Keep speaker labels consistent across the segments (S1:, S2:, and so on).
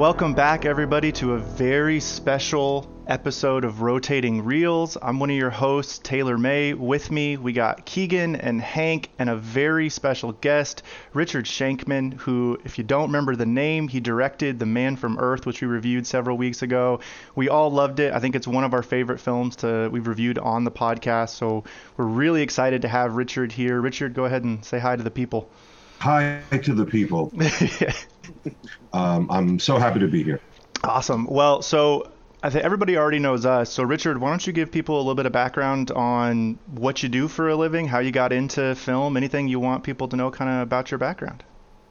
S1: Welcome back, everybody, to a very special episode of Rotating Reels. I'm one of your hosts, Taylor May. With me, we got Keegan and Hank and a very special guest, Richard Schenkman, who, if you don't remember the name, he directed The Man from Earth, which we reviewed several weeks ago. We all loved it. I think it's one of our favorite films to we've reviewed on the podcast. So we're really excited to have Richard here. Richard, go ahead and say hi to the people.
S2: Hi to the people. um, I'm so happy to be here.
S1: Awesome. Well, so I think everybody already knows us. So, Richard, why don't you give people a little bit of background on what you do for a living, how you got into film, anything you want people to know kind of about your background?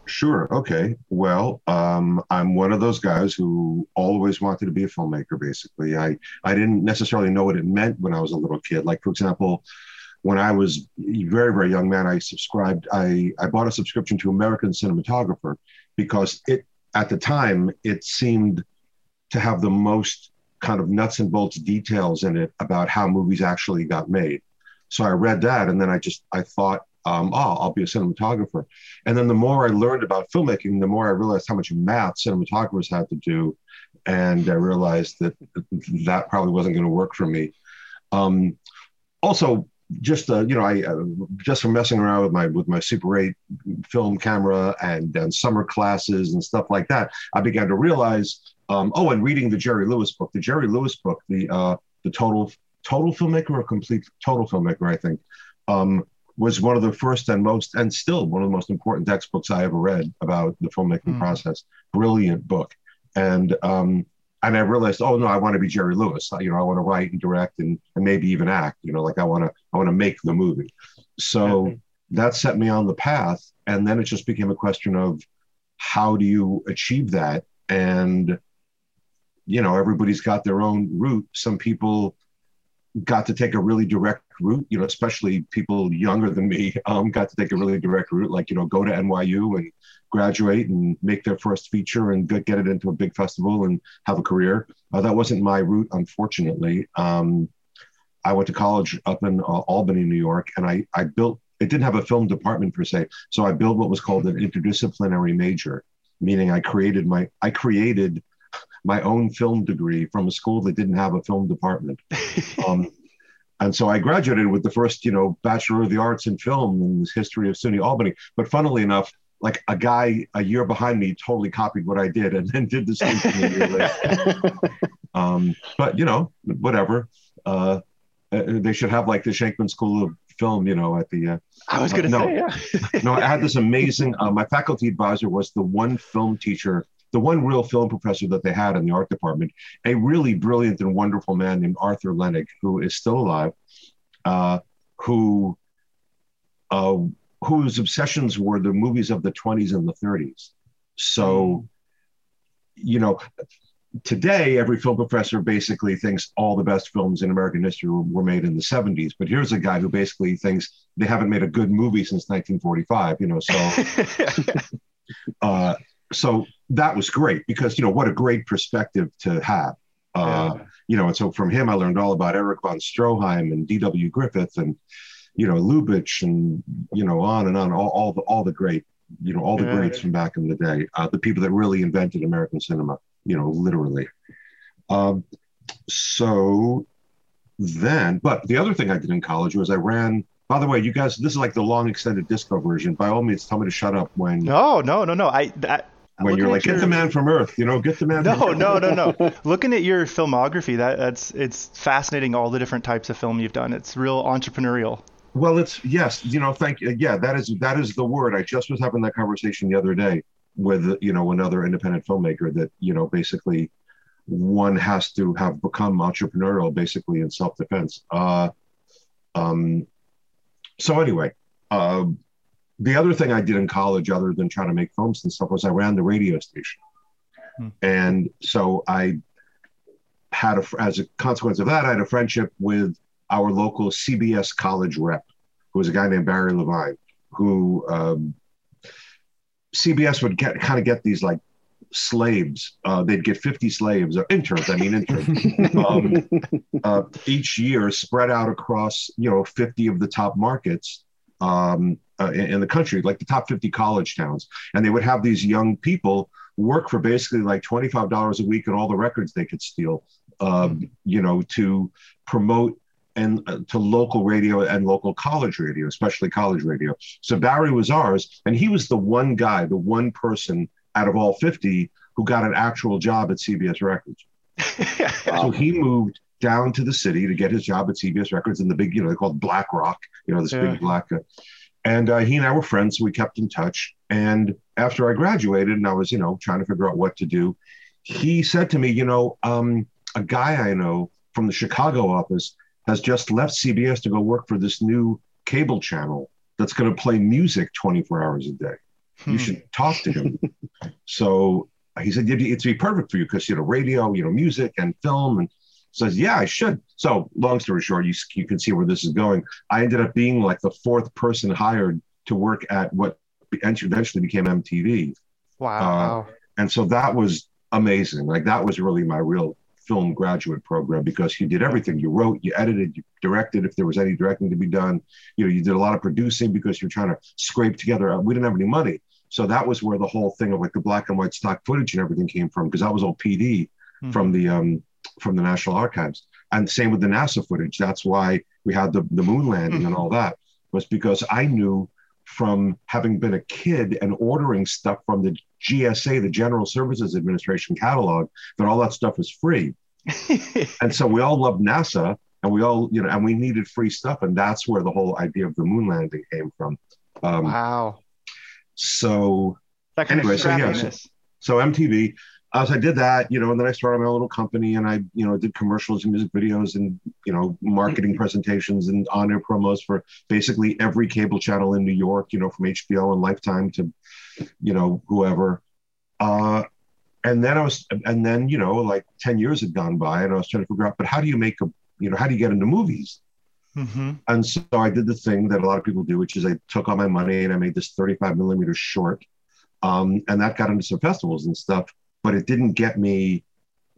S2: Sure. Okay. Well, um, I'm one of those guys who always wanted to be a filmmaker. Basically, I I didn't necessarily know what it meant when I was a little kid. Like, for example, when I was very, very young man, I subscribed, I, I bought a subscription to American Cinematographer because it, at the time, it seemed to have the most kind of nuts and bolts details in it about how movies actually got made. So I read that and then I just, I thought, um, oh, I'll be a cinematographer. And then the more I learned about filmmaking, the more I realized how much math cinematographers had to do. And I realized that that probably wasn't going to work for me. Um, also, just uh, you know, I uh, just from messing around with my with my Super 8 film camera and and summer classes and stuff like that, I began to realize. Um, oh, and reading the Jerry Lewis book, the Jerry Lewis book, the uh, the total total filmmaker or complete total filmmaker, I think, um, was one of the first and most and still one of the most important textbooks I ever read about the filmmaking mm. process. Brilliant book, and um, and I realized, oh no, I want to be Jerry Lewis. You know, I want to write and direct and, and maybe even act. You know, like I want to I want to make the movie. So that set me on the path, and then it just became a question of how do you achieve that? And you know, everybody's got their own route. Some people got to take a really direct route, you know, especially people younger than me, um, got to take a really direct route, like, you know, go to NYU and graduate and make their first feature and get, it into a big festival and have a career. Uh, that wasn't my route, unfortunately. Um, I went to college up in uh, Albany, New York, and I, I built, it didn't have a film department per se. So I built what was called an interdisciplinary major, meaning I created my, I created my own film degree from a school that didn't have a film department. Um, and so I graduated with the first, you know, Bachelor of the Arts in Film in the history of SUNY Albany. But funnily enough, like a guy a year behind me totally copied what I did and then did the same thing a year later. um, but you know, whatever. Uh, uh, they should have like the Schenkman School of Film, you know, at the. Uh,
S1: I was going to uh, no, say,
S2: yeah. no, I had this amazing. Uh, my faculty advisor was the one film teacher the one real film professor that they had in the art department, a really brilliant and wonderful man named Arthur Lennig, who is still alive, uh, who uh, whose obsessions were the movies of the 20s and the 30s. So, you know, today every film professor basically thinks all the best films in American history were made in the 70s. But here's a guy who basically thinks they haven't made a good movie since 1945. You know, so. uh, so that was great because you know what a great perspective to have. Uh, yeah. You know, and so from him I learned all about Erich von Stroheim and D.W. Griffith and you know Lubitsch and you know on and on all, all the all the great you know all the yeah. greats from back in the day, uh, the people that really invented American cinema. You know, literally. Um, so then, but the other thing I did in college was I ran by the way, you guys, this is like the long extended disco version. By all means, tell me to shut up when.
S1: No, no, no, no. I, I
S2: when you're like, your... get the man from Earth, you know, get the man.
S1: No, no, no, no. Looking at your filmography, that that's it's fascinating. All the different types of film you've done. It's real entrepreneurial.
S2: Well, it's yes, you know, thank you. Yeah, that is that is the word. I just was having that conversation the other day with you know another independent filmmaker that you know basically one has to have become entrepreneurial basically in self defense. Uh, um, so anyway, um, the other thing I did in college, other than trying to make films and stuff, was I ran the radio station. Hmm. And so I had a, as a consequence of that, I had a friendship with our local CBS college rep, who was a guy named Barry Levine, who um, CBS would get kind of get these like slaves. Uh, they'd get 50 slaves, or interns, I mean interns, um, uh, each year spread out across, you know, 50 of the top markets um, uh, in, in, the country, like the top 50 college towns. And they would have these young people work for basically like $25 a week and all the records they could steal, um, you know, to promote and uh, to local radio and local college radio, especially college radio. So Barry was ours, and he was the one guy, the one person out of all 50 who got an actual job at CBS Records. so he moved down to the city to get his job at CBS Records in the big, you know, they called Black Rock, you know, this yeah. big black. Uh, and uh, he and I were friends, so we kept in touch. And after I graduated and I was, you know, trying to figure out what to do, he said to me, you know, um, a guy I know from the Chicago office has just left CBS to go work for this new cable channel that's going to play music 24 hours a day. Hmm. You should talk to him. so he said, it'd be perfect for you because, you know, radio, you know, music and film. And says, yeah, I should. So long story short, you, you can see where this is going. I ended up being like the fourth person hired to work at what eventually became MTV.
S1: Wow.
S2: Uh, and so that was amazing. Like that was really my real film graduate program because you did everything. You wrote, you edited, you directed if there was any directing to be done. You know, you did a lot of producing because you're trying to scrape together. Uh, we didn't have any money. So that was where the whole thing of like the black and white stock footage and everything came from because that was all PD mm-hmm. from the um, from the National Archives. And same with the NASA footage. That's why we had the, the moon landing mm-hmm. and all that was because I knew from having been a kid and ordering stuff from the GSA, the General Services Administration catalog, that all that stuff was free. and so we all loved NASA and we all, you know, and we needed free stuff. And that's where the whole idea of the moon landing came from.
S1: Um, wow.
S2: So, anyway, so yeah, so, so MTV, as I did that, you know, and then I started my little company and I, you know, did commercials and music videos and, you know, marketing presentations and on air promos for basically every cable channel in New York, you know, from HBO and Lifetime to, you know, whoever. Uh, and then I was, and then, you know, like 10 years had gone by and I was trying to figure out, but how do you make a, you know, how do you get into movies? Mm-hmm. And so I did the thing that a lot of people do, which is I took all my money and I made this 35 millimeter short. Um, and that got into some festivals and stuff but it didn't get me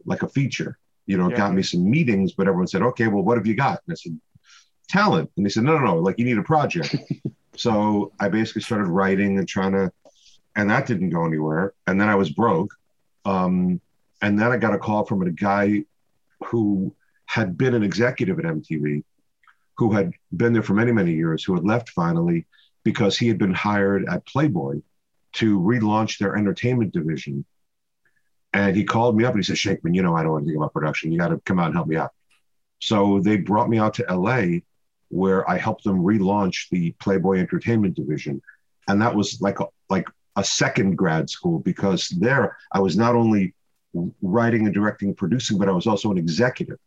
S2: like a feature. You know, it yeah. got me some meetings, but everyone said, okay, well, what have you got? And I said, talent. And they said, no, no, no, like you need a project. so I basically started writing and trying to, and that didn't go anywhere. And then I was broke. Um, and then I got a call from a guy who had been an executive at MTV, who had been there for many, many years, who had left finally because he had been hired at Playboy to relaunch their entertainment division and he called me up and he said, Schenkman, you know, I don't want anything about production. You got to come out and help me out. So they brought me out to LA where I helped them relaunch the Playboy Entertainment Division. And that was like a, like a second grad school because there I was not only writing and directing and producing, but I was also an executive,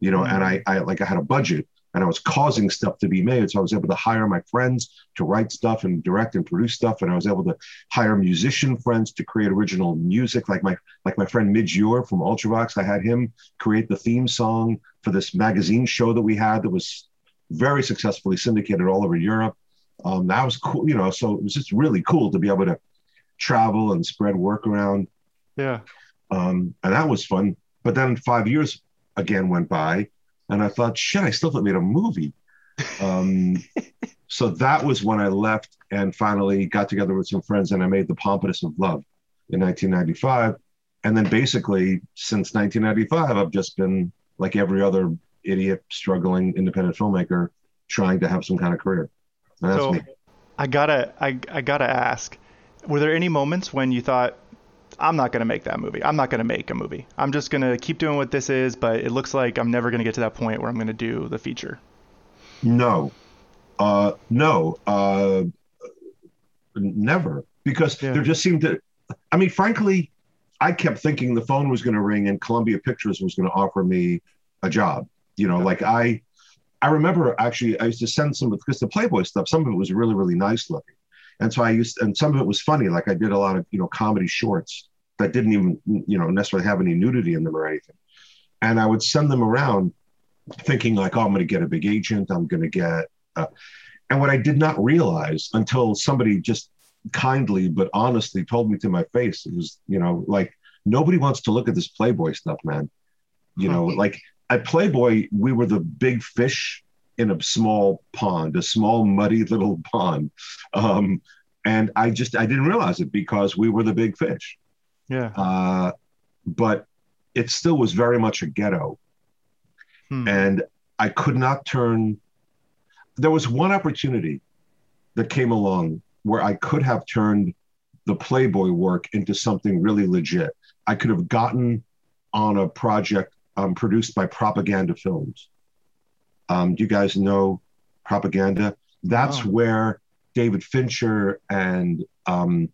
S2: you know, mm-hmm. and I, I like I had a budget and I was causing stuff to be made. So I was able to hire my friends to write stuff and direct and produce stuff, and I was able to hire musician friends to create original music. Like my like my friend Midge from Ultravox, I had him create the theme song for this magazine show that we had that was very successfully syndicated all over Europe. Um, that was cool, you know. So it was just really cool to be able to travel and spread work around.
S1: Yeah.
S2: Um, and that was fun. But then five years again went by and I thought, shit, I still haven't made a movie. Um, so that was when I left and finally got together with some friends and I made The Pompatus of Love in 1995. And then basically, since 1995, I've just been like every other idiot, struggling independent filmmaker trying to have some kind of career. And that's so, me.
S1: I gotta, I, I gotta ask, were there any moments when you thought, I'm not going to make that movie. I'm not going to make a movie. I'm just going to keep doing what this is, but it looks like I'm never going to get to that point where I'm going to do the feature.
S2: No. Uh, no. Uh, never. Because yeah. there just seemed to, I mean, frankly, I kept thinking the phone was going to ring and Columbia Pictures was going to offer me a job. You know, like I, I remember actually I used to send some because the Playboy stuff. Some of it was really really nice looking, and so I used, and some of it was funny. Like I did a lot of, you know, comedy shorts that didn't even, you know, necessarily have any nudity in them or anything. And I would send them around thinking like, oh, I'm going to get a big agent. I'm going to get, uh, and what I did not realize until somebody just kindly but honestly told me to my face. It was, you know, like nobody wants to look at this Playboy stuff, man. You know, like at Playboy, we were the big fish in a small pond, a small muddy little pond. Um, and I just I didn't realize it because we were the big fish.
S1: Yeah.
S2: Uh, but it still was very much a ghetto,
S1: Hmm.
S2: and I could not turn. There was one opportunity that came along where I could have turned the Playboy work into something really legit. I could have gotten on a project um, produced by Propaganda Films. Um, do you guys know Propaganda? That's
S1: Oh.
S2: where David Fincher and um,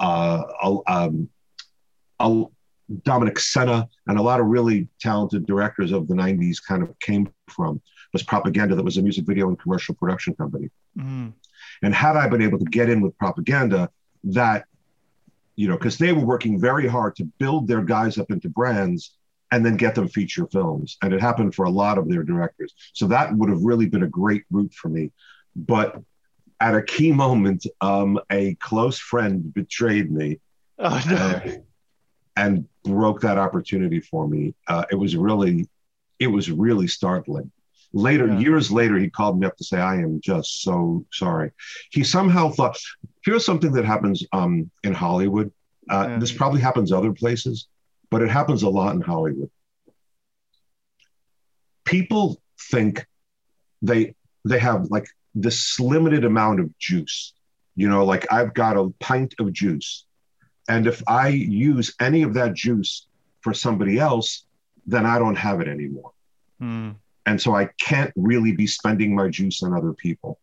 S2: uh, uh, um, uh, Dominic Sena and a lot of really talented directors of the 90s kind of came from was Propaganda that was a music video and commercial production company.
S1: Mm.
S2: And had I been able to get in with propaganda, that, you know, because they were working very hard to build their guys up into brands and then get them feature films. And it happened for a lot of their directors. So that would have really been a great route for me. But at a key moment, um, a close friend betrayed me
S1: Oh no.
S2: uh, and broke that opportunity for me. Uh, it was really, it was really startling. Later,
S1: Yeah.
S2: years later, he called me up to say, "I am just so sorry." He somehow thought, "Here's something that happens um, in Hollywood. Uh,
S1: Yeah.
S2: This probably happens other places, but it happens a lot in Hollywood. People think they they have like this limited amount of juice. You know, like I've got a pint of juice, and if I use any of that juice for somebody else, then I don't have it anymore.
S1: Hmm.
S2: And so I can't really be spending my juice on other people.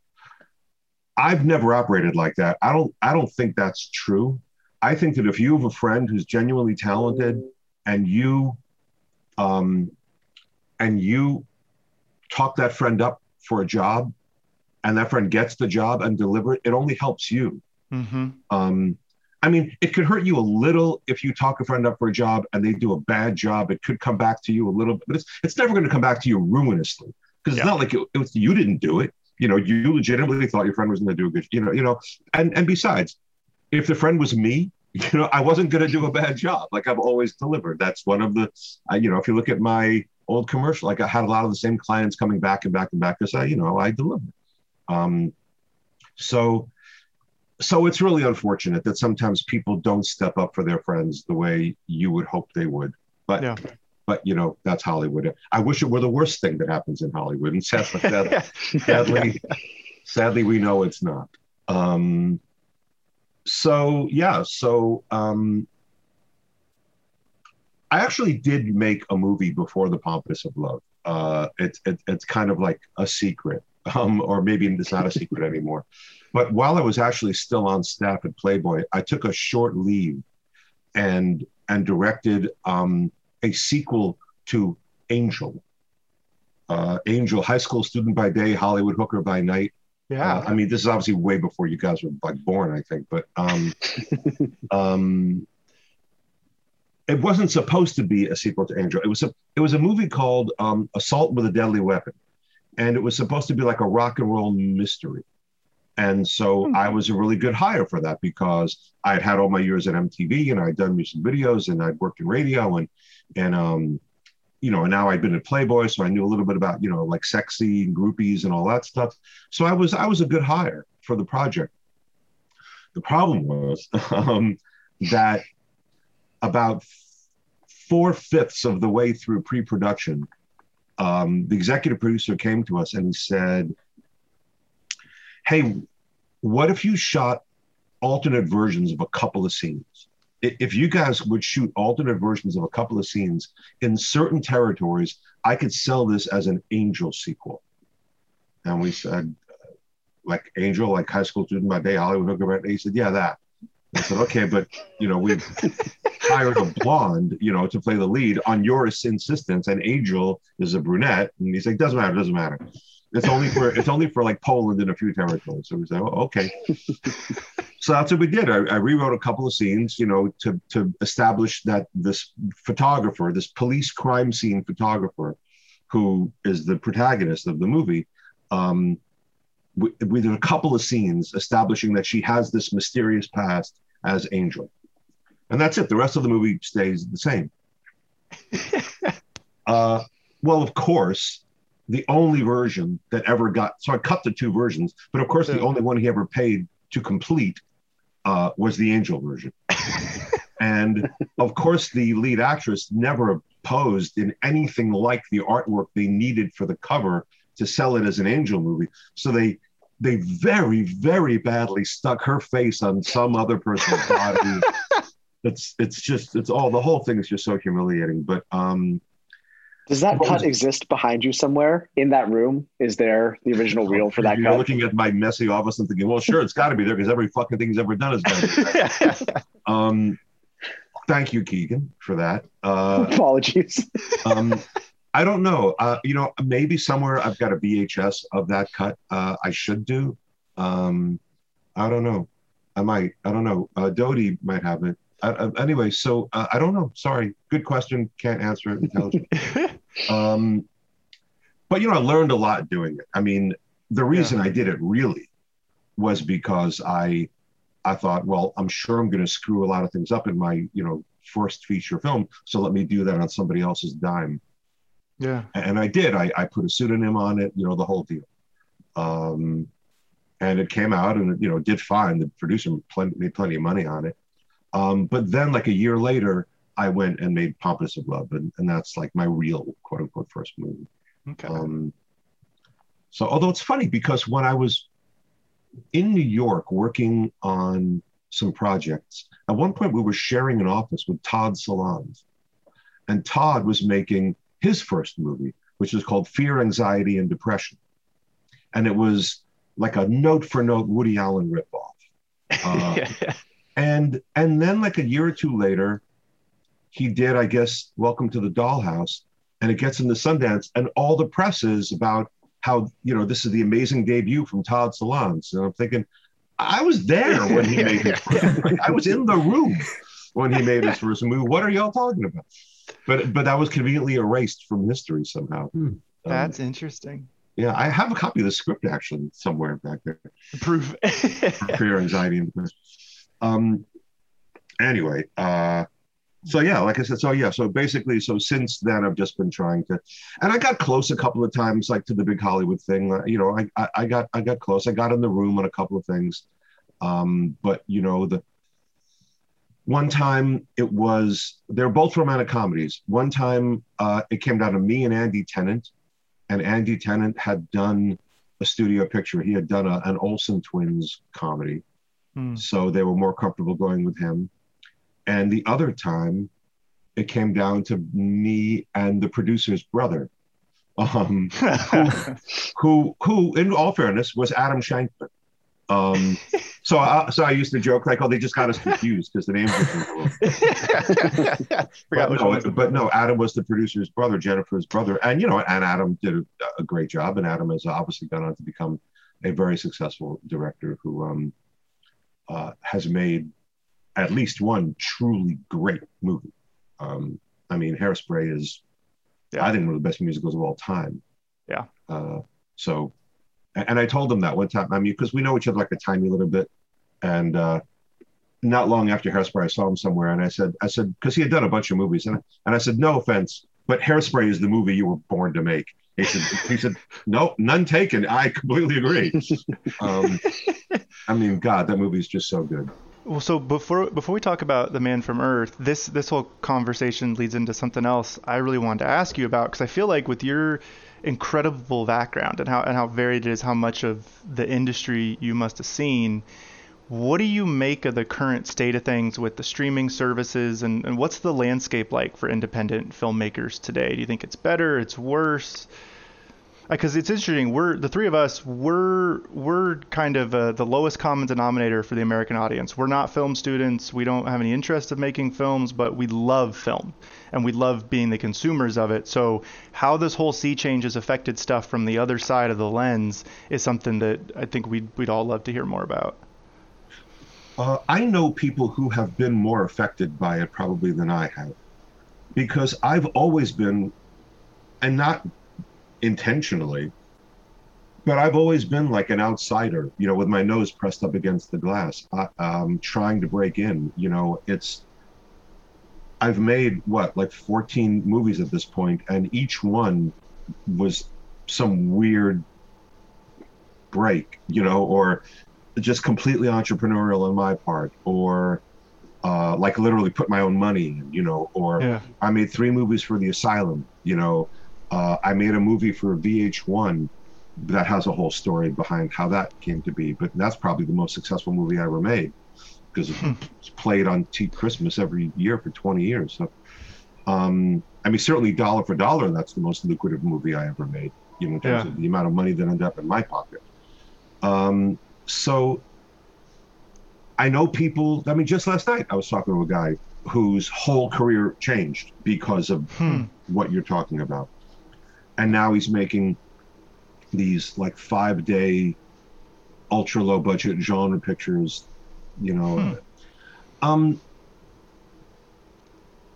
S2: I've never operated like that. I don't I don't think that's true. I think that if you have a friend who's genuinely talented and you um and you talk that friend up for a job and that friend gets the job and deliver it, it only helps you.
S1: Mm-hmm.
S2: Um, I mean, it could hurt you a little if you talk a friend up for a job and they do a bad job. It could come back to you a little bit, but it's it's never going to come back to you ruinously because it's
S1: Yeah.
S2: not like it, it was you didn't do it. You know, you legitimately thought your friend was going to do a good. You know, you know, and and besides, if the friend was me, you know, I wasn't going to do a bad job. Like I've always delivered. That's one of the, I, you know, if you look at my old commercial, like I had a lot of the same clients coming back and back and back because I, you know, I delivered. Um, so so it's really unfortunate that sometimes people don't step up for their friends the way you would hope they would. But
S1: Yeah.
S2: but you know that's Hollywood. I wish it were the worst thing that happens in Hollywood, and sadly, sadly, sadly, sadly we know it's not. Um, so yeah, so um, I actually did make a movie before The Pompatus of Love. Uh, it's it, it's kind of like a secret, um, or maybe it's not a secret anymore. But while I was actually still on staff at Playboy, I took a short leave and and directed um, a sequel to Angel. Uh, Angel, high school student by day, Hollywood hooker by night.
S1: Yeah.
S2: Uh, I mean, this is obviously way before you guys were like born, I think, but um, um, it wasn't supposed to be a sequel to Angel. It was a it was a movie called um, Assault with a Deadly Weapon, and it was supposed to be like a rock and roll mystery. And so
S1: Hmm.
S2: I was a really good hire for that because I'd had all my years at MTV and I'd done music videos and I'd worked in radio and and um, you know, and now I'd been at Playboy, so I knew a little bit about you know like sexy and groupies and all that stuff. So I was I was a good hire for the project. The problem was um, that about four fifths of the way through pre-production, um, the executive producer came to us and he said, "Hey, what if you shot alternate versions of a couple of scenes? If you guys would shoot alternate versions of a couple of scenes in certain territories, I could sell this as an Angel sequel." And we said, "Like Angel, like high school student by day, Hollywood hooker day." He said, "Yeah, that." I said, "Okay, but you know we've hired a blonde, you know, to play the lead on your insistence, and Angel is a brunette, and he's like, doesn't matter, doesn't matter. It's only for it's only for like Poland and a few territories. So we said, oh, okay. so that's what we did. I, I rewrote a couple of scenes, you know, to to establish that this photographer, this police crime scene photographer, who is the protagonist of the movie, um, we, we did a couple of scenes establishing that she has this mysterious past as Angel, and that's it. The rest of the movie stays the same. uh, well, of course, the only version that ever got so I cut the two versions, but of course, the only one he ever paid to complete uh, was the Angel version. and of course, the lead actress never posed in anything like the artwork they needed for the cover to sell it as an Angel movie. So they they very very badly stuck her face on some other person's body. it's it's just it's all the whole thing is just so humiliating. But um,
S3: does that cut exist behind you somewhere in that room? Is there the original reel for that
S2: You're
S3: cut?
S2: looking at my messy office and thinking, well, sure, it's got to be there because every fucking thing he's ever done is done. um, thank you, Keegan, for that. Uh,
S3: Apologies.
S2: um, I don't know. Uh, you know, maybe somewhere I've got a VHS of that cut. Uh, I should do. Um, I don't know. I might. I don't know. Uh, Dodie might have it. Uh, uh, anyway, so uh, I don't know. Sorry. Good question. Can't answer it intelligently. um, but you know, I learned a lot doing it. I mean, the reason yeah. I did it really was because I I thought, well, I'm sure I'm going to screw a lot of things up in my you know first feature film, so let me do that on somebody else's dime.
S1: Yeah.
S2: And I did. I, I put a pseudonym on it, you know, the whole deal. Um, and it came out and you know did fine. The producer plenty, made plenty of money on it. Um, but then, like a year later, I went and made Pompatus of Love, and, and that's like my real quote unquote first movie.
S1: Okay.
S2: Um, so, although it's funny because when I was in New York working on some projects, at one point we were sharing an office with Todd Solondz, and Todd was making his first movie, which was called Fear, Anxiety, and Depression, and it was like a note for note Woody Allen ripoff. Uh, yeah and and then like a year or two later he did i guess welcome to the dollhouse and it gets into sundance and all the press is about how you know this is the amazing debut from todd solondz. And i'm thinking i was there when he made his first i was in the room when he made his first movie. What are y'all talking about? But but that was conveniently erased from history somehow. Hmm.
S1: that's um, interesting.
S2: Yeah i have a copy of the script actually somewhere back there.
S1: Proof.
S2: Fear anxiety and depression um, anyway, uh, so yeah, like I said, so yeah, so basically, so since then I've just been trying to, and I got close a couple of times, like to the big Hollywood thing. Uh, you know, I, I, I got I got close. I got in the room on a couple of things, um, but you know the one time it was they're both romantic comedies. One time uh, it came down to me and Andy Tennant, and Andy Tennant had done a studio picture. He had done a, an Olsen twins comedy Hmm. So they were more comfortable going with him. And the other time, it came down to me and the producer's brother, um, who, who, who, in all fairness, was Adam Shankman. Um, so, I, so I used to joke like, "Oh, they just got us confused because the names were." but, no, but no, Adam was the producer's brother, Jennifer's brother, and you know, and Adam did a, a, great job, and Adam has obviously gone on to become a very successful director who um, uh, has made at least one truly great movie. Um, I mean, Hairspray is, yeah. I think, one of the best musicals of all time.
S1: Yeah.
S2: Uh, so, and I told him that one time. I mean, because we know each other like a tiny little bit, and uh, not long after Hairspray, I saw him somewhere, and I said, I said, because he had done a bunch of movies, and and I said, no offense, but Hairspray is the movie you were born to make. He said, he said, no, none taken. I completely agree. Um, I mean, God, that movie is just so good.
S1: Well, so before before we talk about the Man from Earth, this this whole conversation leads into something else I really wanted to ask you about because I feel like with your incredible background and how and how varied it is, how much of the industry you must have seen. What do you make of the current state of things with the streaming services and, and what's the landscape like for independent filmmakers today? Do you think it's better, it's worse? because it's interesting. We're the three of us. We're we're kind of uh, the lowest common denominator for the American audience. We're not film students. We don't have any interest of making films, but we love film and we love being the consumers of it. So how this whole sea change has affected stuff from the other side of the lens is something that I think we'd we'd all love to hear more about.
S2: Uh, I know people who have been more affected by it probably than I have, because I've always been, and not intentionally but I've always been like an outsider, you know, with my nose pressed up against the glass, uh, um, trying to break in. You know, it's I've made what like 14 movies at this point, and each one was some weird break, you know, or just completely entrepreneurial on my part, or uh, like literally put my own money in, you know, or
S1: Yeah.
S2: I made three movies for the asylum, you know, uh, I made a movie for VH1 that has a whole story behind how that came to be, but that's probably the most successful movie I ever made because it's played on T Christmas every year for 20 years. So, um, I mean, certainly dollar for dollar, that's the most lucrative movie I ever made, you know, in terms
S1: Yeah.
S2: of the amount of money that ended up in my pocket. Um, so I know people, I mean, just last night I was talking to a guy whose whole career changed because of
S1: Hmm.
S2: what you're talking about. And now he's making these like five day ultra low budget genre pictures, you know.
S1: Hmm.
S2: Um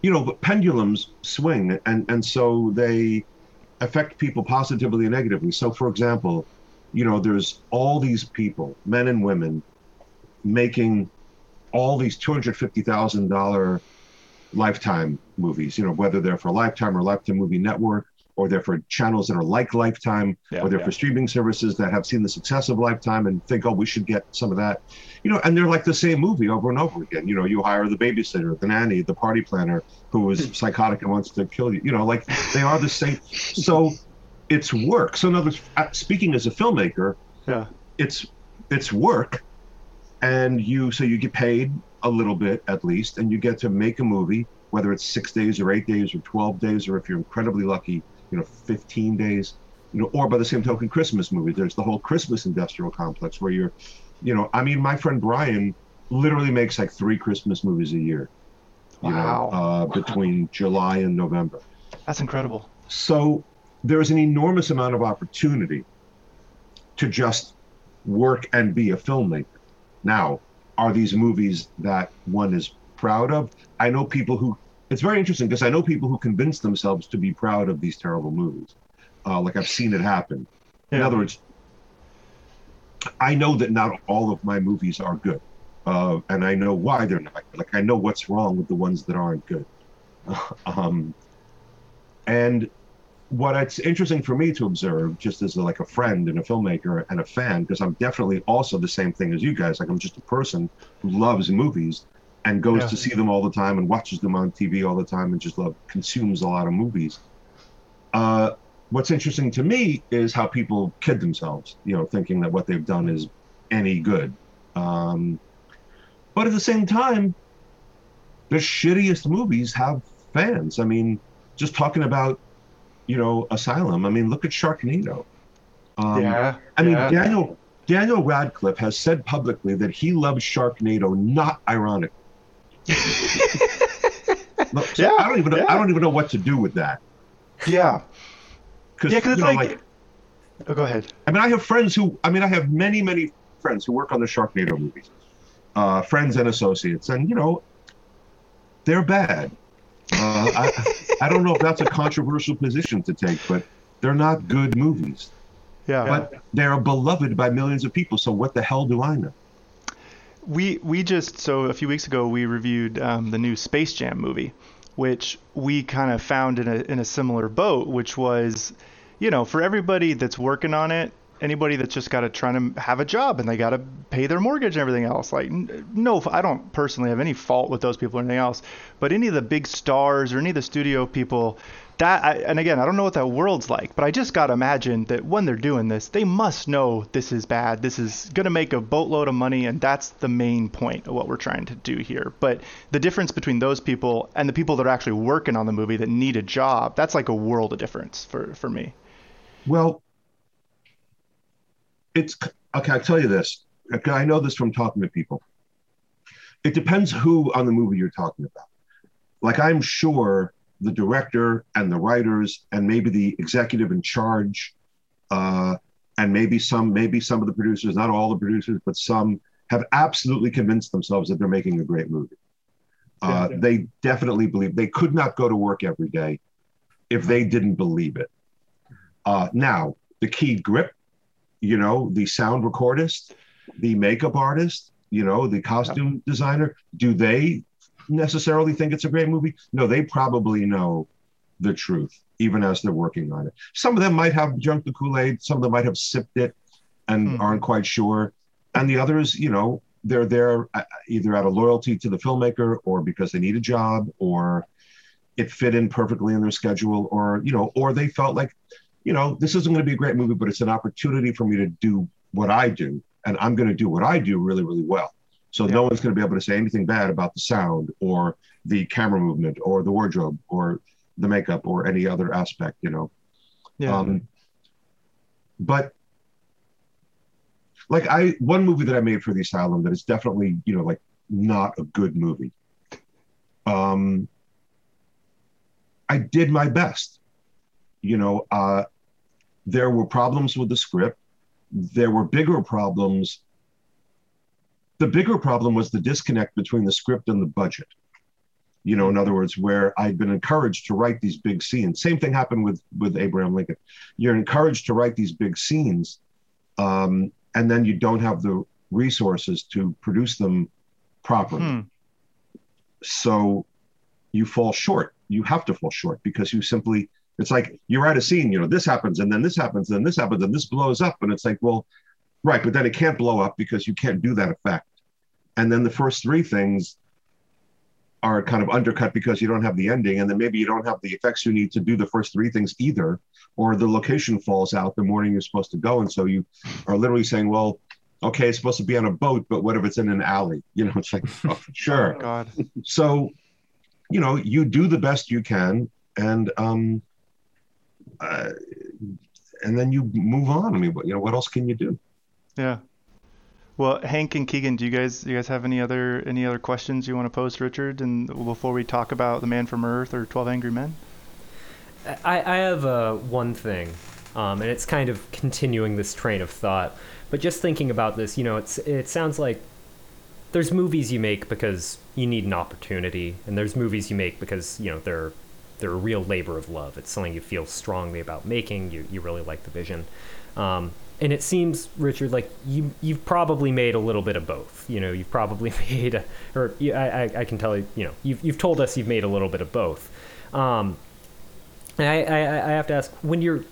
S2: you know, but pendulums swing and and so they affect people positively and negatively. So for example, you know, there's all these people, men and women, making all these two hundred fifty thousand dollar lifetime movies, you know, whether they're for Lifetime or Lifetime Movie Network, or they're for channels that are like Lifetime,
S1: Yeah,
S2: or they're
S1: yeah.
S2: for streaming services that have seen the success of Lifetime and think, oh, we should get some of that. You know, and they're like the same movie over and over again. You know, you hire the babysitter, the nanny, the party planner who is psychotic and wants to kill you. You know, like they are the same. So it's work. So in other words, uh, speaking as a filmmaker,
S1: Yeah.
S2: it's it's work and you so you get paid a little bit at least and you get to make a movie whether it's six days or eight days or 12 days or if you're incredibly lucky you know 15 days you know or by the same token christmas movie there's the whole christmas industrial complex where you're you know i mean my friend brian literally makes like three christmas movies a year you
S1: Wow.
S2: know uh, between july and november
S1: That's incredible.
S2: so there's an enormous amount of opportunity to just work and be a filmmaker. Now, are these movies that one is proud of? I know people who, it's very interesting because I know people who convince themselves to be proud of these terrible movies. Uh, like I've seen it happen. In other words, I know that not all of my movies are good. Uh, and I know why they're not. Like I know what's wrong with the ones that aren't good. um, and what it's interesting for me to observe, just as a, like a friend and a filmmaker and a fan, because I'm definitely also the same thing as you guys. Like I'm just a person who loves movies and goes
S1: Yeah.
S2: to see them all the time and watches them on TV all the time and just love consumes a lot of movies. Uh, what's interesting to me is how people kid themselves, you know, thinking that what they've done is any good. Um, but at the same time, the shittiest movies have fans. I mean, just talking about, you know, Asylum. I mean, look at Sharknado. Um,
S1: yeah.
S2: I mean,
S1: yeah.
S2: Daniel Daniel Radcliffe has said publicly that he loves Sharknado, not ironic. Look, so
S1: Yeah,
S2: I don't even know,
S1: yeah.
S2: I don't even know what to do with that.
S1: yeah.
S2: Because
S1: Yeah, 'cause it's
S2: you know,
S1: like- Oh, go ahead.
S2: I mean, I have friends who, I mean, I have many, many friends who work on the Sharknado movies, uh, friends and associates, and you know, they're bad. Uh, I, I don't know if that's a controversial position to take, but they're not good movies.
S1: Yeah.
S2: But they're beloved by millions of people. So what the hell do I know?
S1: We we just so a few weeks ago we reviewed um, the new Space Jam movie, which we kind of found in a in a similar boat, which was, you know, for everybody that's working on it, anybody that's just got to try to have a job and they got to pay their mortgage and everything else. Like, no, I don't personally have any fault with those people or anything else, but any of the big stars or any of the studio people. That I, and again, I don't know what that world's like, but I just gotta imagine that when they're doing this, they must know this is bad. This is gonna make a boatload of money, and that's the main point of what we're trying to do here. But the difference between those people and the people that are actually working on the movie that need a job, that's like a world of difference for for me.
S2: Well, it's okay. I'll tell you this. Okay, I know this from talking to people. It depends who on the movie you're talking about. Like, I'm sure the director and the writers and maybe the executive in charge, uh, and maybe some, maybe some of the producers, not all the producers, but some have absolutely convinced themselves that they're making a great movie. Uh,
S1: Yeah.
S2: They definitely believe they could not go to work every day if they didn't believe it. Uh, now, the key grip you know, the sound recordist, the makeup artist, you know, the costume designer, do they necessarily think it's a great movie? No, they probably know the truth, even as they're working on it. Some of them might have drunk the Kool Aid, some of them might have sipped it and
S1: Hmm.
S2: aren't quite sure. And the others, you know, they're there uh, either out of loyalty to the filmmaker or because they need a job or it fit in perfectly in their schedule or, you know, or they felt like, you know, this isn't going to be a great movie, but it's an opportunity for me to do what I do. And I'm going to do what I do really, really well. So no one's going to be able to say anything bad about the sound or the camera movement or the wardrobe or the makeup or any other aspect, you know.
S1: Yeah.
S2: Um, but like I, one movie that I made for the Asylum that is definitely, you know, like not a good movie. Um, I did my best. You know, uh, there were problems with the script. There were bigger problems. The bigger problem was the disconnect between the script and the budget. You know, in other words, where I'd been encouraged to write these big scenes. Same thing happened with with Abraham Lincoln. You're encouraged to write these big scenes, um, and then you don't have the resources to produce them properly.
S1: Hmm.
S2: So you fall short. You have to fall short because you simply, it's like you're at a scene, you know, this happens and then this happens and this happens and this blows up. And it's like, well, right, but then it can't blow up because you can't do that effect. And then the first three things are kind of undercut because you don't have the ending. And then maybe you don't have the effects you need to do the first three things either, or the location falls out the morning you're supposed to go. And so you are literally saying, well, okay, it's supposed to be on a boat, but what if it's in an alley? You know, it's like, oh, sure
S1: God.
S2: so you know you do the best you can and um uh, and then you move on i mean what you know what else can you do
S1: Yeah. Well, Hank and Keegan, do you guys do you guys have any other any other questions you want to pose Richard and before we talk about The Man from Earth or 12 Angry Men?
S4: I, I have uh, one thing, um, and it's kind of continuing this train of thought. But just thinking about this, you know, it's it sounds like there's movies you make because you need an opportunity, and there's movies you make because you know they're they're a real labor of love. It's something you feel strongly about making. You you really like the vision, um, and it seems Richard like you you've probably made a little bit of both. You know, you've probably made, a, or I I- I can tell you, you know, you've you've told us you've made a little bit of both. Um, and I, I I have to ask when you're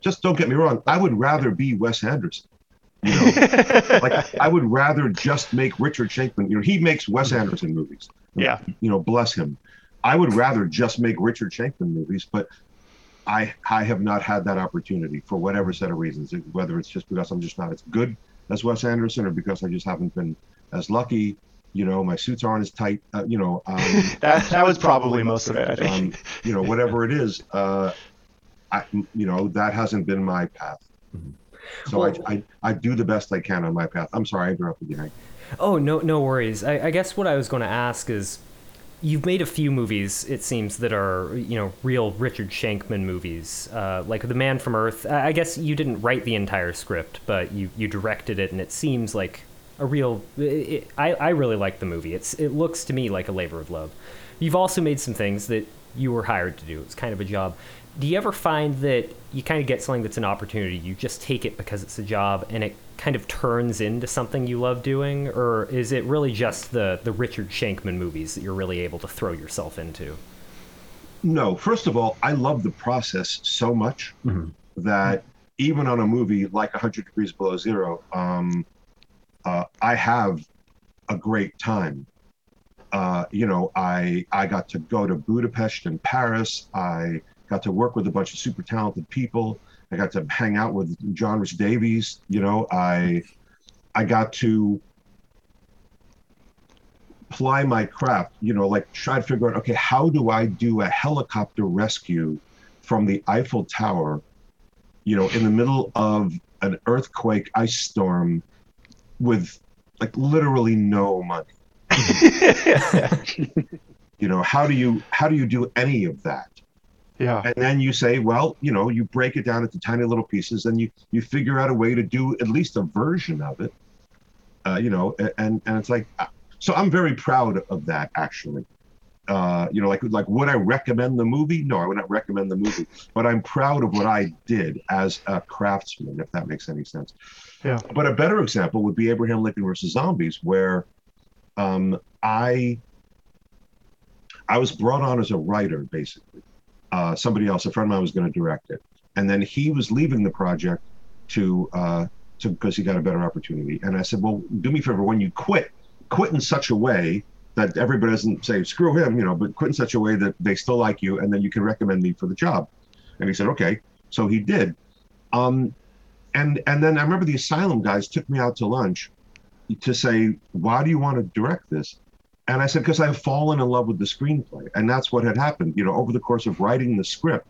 S2: just don't get me wrong i would rather be wes anderson you know like i would rather just make richard schenkman you know he makes wes anderson movies
S1: Yeah.
S2: you know bless him i would rather just make richard schenkman movies but i i have not had that opportunity for whatever set of reasons whether it's just because i'm just not as good as wes anderson or because i just haven't been as lucky you know my suits aren't as tight uh, you know um,
S1: That that was probably most of it,
S2: um, you know whatever it is uh, I, you know that hasn't been my path so
S4: Well-
S2: I, I i do the best i can on my path i'm sorry i interrupted you Hank.
S4: Oh no, no worries. I, I guess what I was going to ask is, you've made a few movies. It seems that are you know real Richard Schenkman movies, uh, like The Man from Earth. I guess you didn't write the entire script, but you you directed it, and it seems like a real. It, I I really like the movie. It's it looks to me like a labor of love. You've also made some things that you were hired to do. It's kind of a job. Do you ever find that you kind of get something that's an opportunity, you just take it because it's a job, and it kind of turns into something you love doing, or is it really just the the Richard Schenkman movies that you're really able to throw yourself into?
S2: No, first of all, I love the process so much that even on a movie like 100 Degrees Below Zero, um, uh, I have a great time. Uh, you know, I I got to go to Budapest and Paris. I got to work with a bunch of super talented people. I got to hang out with John Rhys-Davies. You know, I I got to ply my craft, you know, like try to figure out, okay, how do I do a helicopter rescue from the Eiffel Tower, you know, in the middle of an earthquake ice storm with like literally no money? You know, how do you how do you do any of that?
S1: Yeah.
S2: and then you say well you know you break it down into tiny little pieces and you you figure out a way to do at least a version of it uh, you know and and it's like uh, so i'm very proud of that actually uh, you know, like like would I recommend the movie? No, I would not recommend the movie. But I'm proud of what I did as a craftsman, if that makes any sense.
S1: Yeah.
S2: But a better example would be Abraham Lincoln versus Zombies, where um, I I was brought on as a writer, basically. Uh, somebody else, a friend of mine, was going to direct it, and then he was leaving the project to uh, to because he got a better opportunity. And I said, well, do me a favor when you quit, quit in such a way that everybody doesn't say screw him, you know, but quit in such a way that they still like you, and then you can recommend me for the job. And he said, okay. So he did. Um, and and then I remember the asylum guys took me out to lunch to say, why do you want to direct this? And I said, because I've fallen in love with the screenplay. And that's what had happened. You know, over the course of writing the script,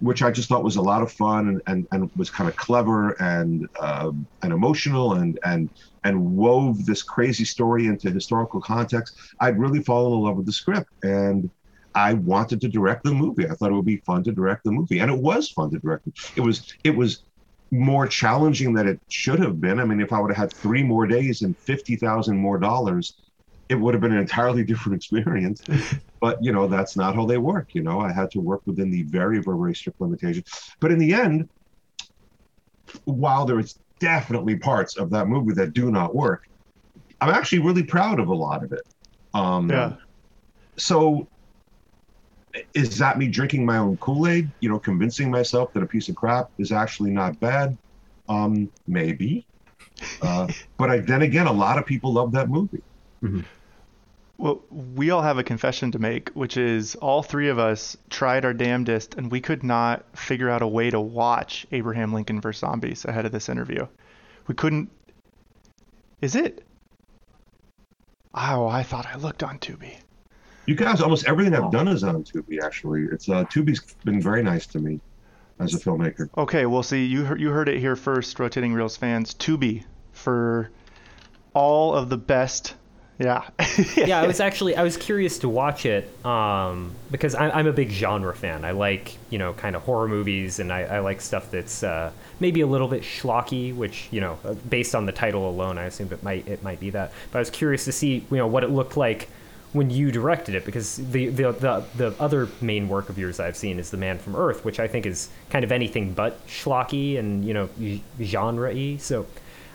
S2: which I just thought was a lot of fun and, and, and was kind of clever and uh, and emotional and and and wove this crazy story into historical context. I'd really fallen in love with the script and I wanted to direct the movie. I thought it would be fun to direct the movie, and it was fun to direct. It was it was more challenging than it should have been. I mean, if I would have had three more days and fifty thousand more dollars, it would have been an entirely different experience. but you know, that's not how they work. You know, I had to work within the very, very, strict limitations. But in the end, while there is definitely parts of that movie that do not work, I'm actually really proud of a lot of it. Um,
S1: Yeah.
S2: So, is that me drinking my own Kool Aid? You know, convincing myself that a piece of crap is actually not bad? Um, maybe. Uh, but I, then again, a lot of people love that movie.
S1: Well, we all have a confession to make, which is all three of us tried our damnedest and we could not figure out a way to watch Abraham Lincoln vs. Zombies ahead of this interview. We couldn't. Is it? Oh, I thought I looked on Tubi.
S2: You guys, almost everything I've done is on Tubi. Actually, it's uh, Tubi's been very nice to me as a filmmaker.
S1: Okay, well, see, you heard, you heard it here first, Rotating Reels fans. Tubi for all of the best. Yeah.
S4: yeah, I was actually I was curious to watch it um, because I, I'm a big genre fan. I like you know kind of horror movies, and I, I like stuff that's uh, maybe a little bit schlocky. Which you know, uh, based on the title alone, I assume it might it might be that. But I was curious to see you know what it looked like when you directed it because the the the, the other main work of yours I've seen is The Man from Earth, which I think is kind of anything but schlocky and you know genre-y. So.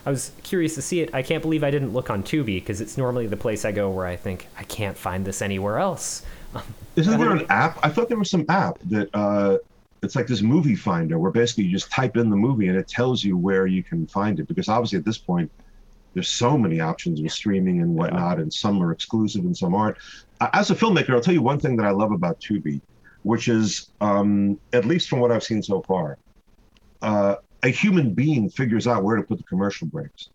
S4: I was curious to see it. I can't believe I didn't look on Tubi because it's normally the place I go where I think I can't find this anywhere else.
S2: Isn't there an app? I thought there was some app that uh, it's like this movie finder where basically you just type in the movie and it tells you where you can find it. Because obviously at this point, there's so many options with streaming and whatnot, and some are exclusive and some aren't. As a filmmaker, I'll tell you one thing that I love about Tubi, which is, um, at least from what I've seen so far, uh, a human being figures out where to put the commercial breaks.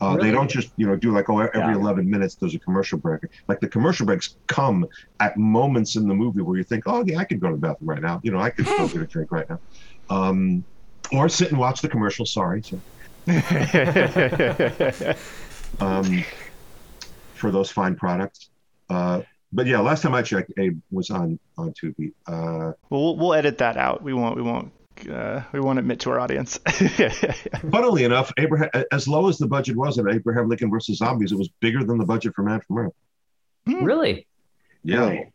S2: Uh, They don't just, you know, do like oh every
S3: Yeah.
S2: 11 minutes there's a commercial break. Like the commercial breaks come at moments in the movie where you think, oh yeah, I could go to the bathroom right now. You know, I could go get a drink right now, um, or sit and watch the commercial. Sorry, so, um, for those fine products. Uh, but yeah, last time I checked, Abe was on on Tubi. Uh,
S1: Well, we'll we'll edit that out. We won't we won't uh, we won't admit to our audience.
S2: funnily enough, Abraham, as low as the budget was at Abraham Lincoln versus Zombies, it was bigger than the budget for Man from Earth.
S4: Really?
S2: Yeah,
S3: Really?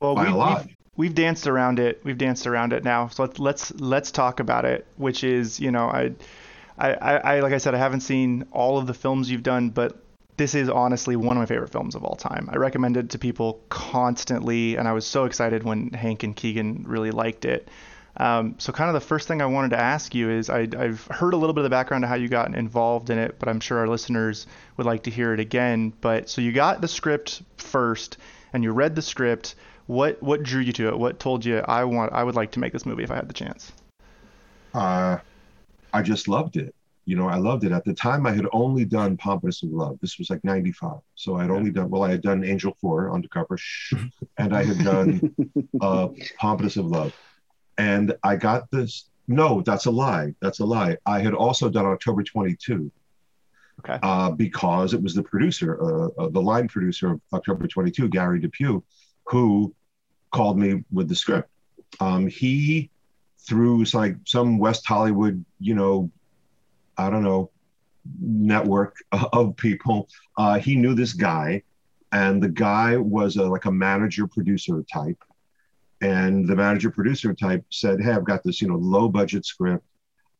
S1: well,
S2: by
S1: we,
S2: a lot.
S1: We've, we've danced around it. We've danced around it now. So let's let's let's talk about it. Which is, you know, I, I, I, I like I said, I haven't seen all of the films you've done, but this is honestly one of my favorite films of all time. I recommend it to people constantly, and I was so excited when Hank and Keegan really liked it. Um, so kind of the first thing I wanted to ask you is I, I've heard a little bit of the background of how you got involved in it, but I'm sure our listeners would like to hear it again. But so you got the script first, and you read the script. What what drew you to it? What told you I want I would like to make this movie if I had the chance?
S2: Uh, I just loved it. You know, I loved it. At the time, I had only done Pompatus of Love. This was like 95. So I'd only done, well, I had done Angel 4 Undercover, shh, and I had done uh, Pompatus of Love. And I got this. No, that's a lie. That's a lie. I had also done October 22
S1: Okay.
S2: uh, because it was the producer, uh, uh, the line producer of October 22, Gary Depew, who called me with the script. Um, he, through like some West Hollywood, you know, I don't know, network of people, uh, he knew this guy and the guy was a, like a manager producer type. And the manager producer type said, Hey, I've got this, you know, low budget script.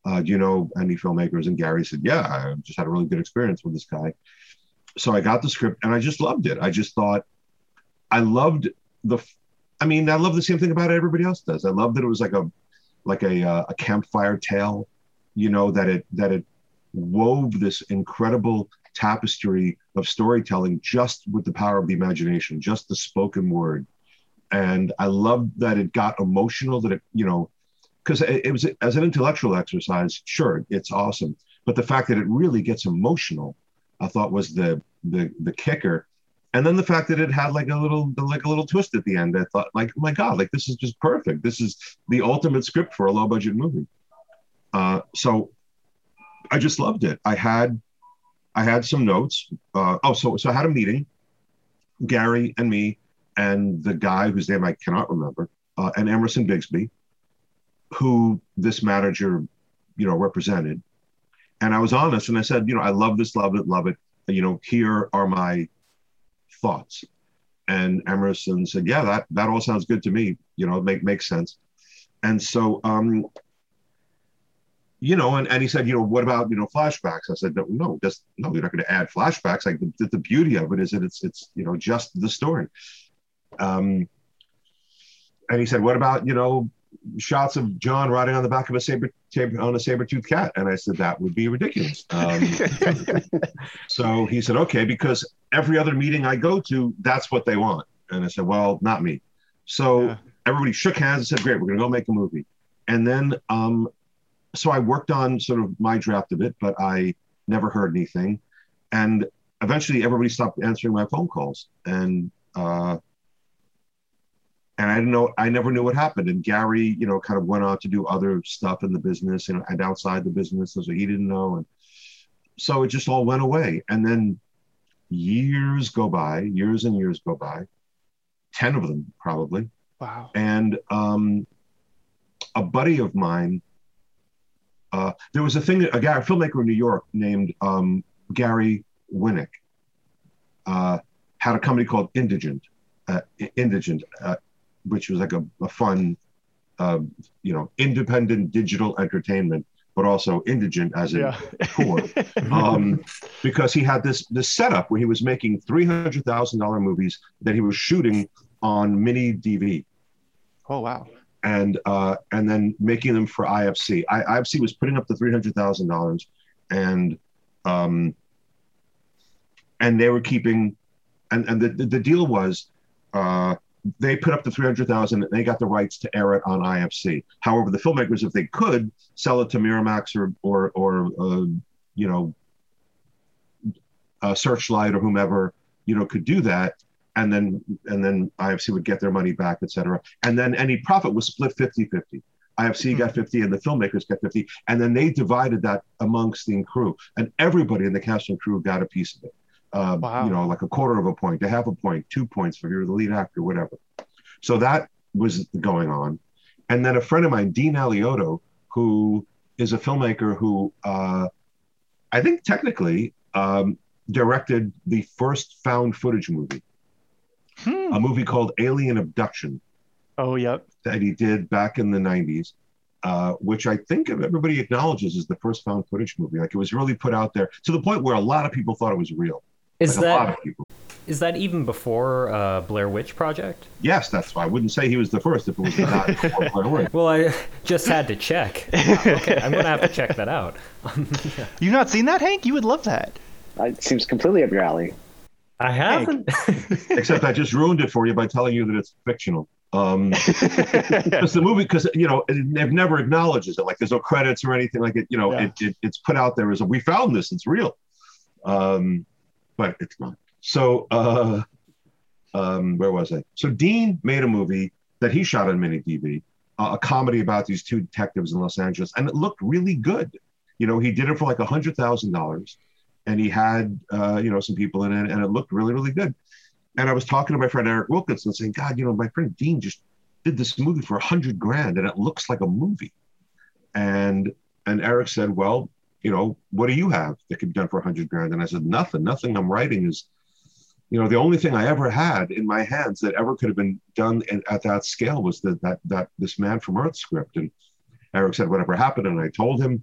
S2: Uh, do you know any filmmakers? And Gary said, Yeah, I just had a really good experience with this guy. So I got the script and I just loved it. I just thought I loved the, I mean, I love the same thing about it everybody else does. I love that it was like a, like a, uh, a campfire tale, you know, that it, that it wove this incredible tapestry of storytelling just with the power of the imagination, just the spoken word. And I loved that it got emotional, that it, you know, because it, it was as an intellectual exercise, sure, it's awesome. But the fact that it really gets emotional, I thought was the the the kicker. And then the fact that it had like a little like a little twist at the end, I thought like, oh my god, like this is just perfect. This is the ultimate script for a low budget movie. Uh, so I just loved it. I had I had some notes. Uh, oh, so so I had a meeting, Gary and me, and the guy whose name I cannot remember, uh, and Emerson Bixby, who this manager, you know, represented. And I was honest, and I said, you know, I love this, love it, love it. You know, here are my thoughts. And Emerson said, yeah, that that all sounds good to me. You know, make makes sense. And so um, you know, and, and he said, you know, what about, you know, flashbacks? I said, no, no, just, no, you're not going to add flashbacks. Like the, the beauty of it is that it's, it's, you know, just the story. Um, and he said, what about, you know, shots of John riding on the back of a saber, on a saber-toothed cat? And I said, that would be ridiculous. Um, so he said, okay, because every other meeting I go to, that's what they want. And I said, well, not me. So yeah. everybody shook hands and said, great, we're going to go make a movie. And then um, so I worked on sort of my draft of it, but I never heard anything. And eventually, everybody stopped answering my phone calls, and uh, and I didn't know. I never knew what happened. And Gary, you know, kind of went on to do other stuff in the business and, and outside the business, so he didn't know. And so it just all went away. And then years go by, years and years go by, ten of them probably.
S1: Wow.
S2: And um, a buddy of mine uh, there was a thing, a guy, a filmmaker in New York named um, Gary Winick uh, had a company called Indigent, uh, Indigent, uh, which was like a, a fun, um, you know, independent digital entertainment, but also indigent as in yeah. poor, um, because he had this this setup where he was making three hundred thousand dollar movies that he was shooting on mini DV.
S1: Oh wow!
S2: and uh, and then making them for IFC. I, IFC was putting up the three hundred thousand dollars, and um, and they were keeping, and and the the deal was, uh, they put up the three hundred thousand, and they got the rights to air it on IFC. However, the filmmakers, if they could, sell it to Miramax or or or uh, you know, Searchlight or whomever, you know, could do that and then and then IFC would get their money back, et cetera. And then any profit was split 50-50. IFC mm-hmm. got 50 and the filmmakers got 50. And then they divided that amongst the crew. And everybody in the cast and crew got a piece of it. Uh, wow. You know, like a quarter of a point, a half a point, two points for you're the lead actor, whatever. So that was going on. And then a friend of mine, Dean Alioto, who is a filmmaker who uh, I think technically um, directed the first found footage movie hmm. a movie called Alien Abduction.
S1: Oh, yep.
S2: That he did back in the 90s, uh, which I think everybody acknowledges is the first found footage movie. Like it was really put out there to the point where a lot of people thought it was real.
S4: Is like that is that even before uh, Blair Witch Project?
S2: Yes, that's why I wouldn't say he was the first if it was not before Blair Witch.
S4: Well, I just had to check. okay, I'm gonna have to check that out.
S1: yeah. You've not seen that, Hank? You would love that.
S3: It seems completely up your alley.
S4: I haven't.
S2: Except I just ruined it for you by telling you that it's fictional. Um, because the movie, because you know, it, it, never acknowledges it. Like there's no credits or anything like it. You know, yeah. it, it, it's put out there as a we found this. It's real, um, but it's not. So uh, um, where was I? So Dean made a movie that he shot on mini DV, uh, a comedy about these two detectives in Los Angeles, and it looked really good. You know, he did it for like a hundred thousand dollars and he had uh, you know some people in it, and it looked really really good. And I was talking to my friend Eric Wilkinson, saying, "God, you know, my friend Dean just did this movie for a hundred grand, and it looks like a movie." And and Eric said, "Well, you know, what do you have that could be done for a hundred grand?" And I said, "Nothing. Nothing I'm writing is." you know, the only thing I ever had in my hands that ever could have been done in, at that scale was that that that this Man from Earth script. And Eric said, "Whatever happened?" And I told him,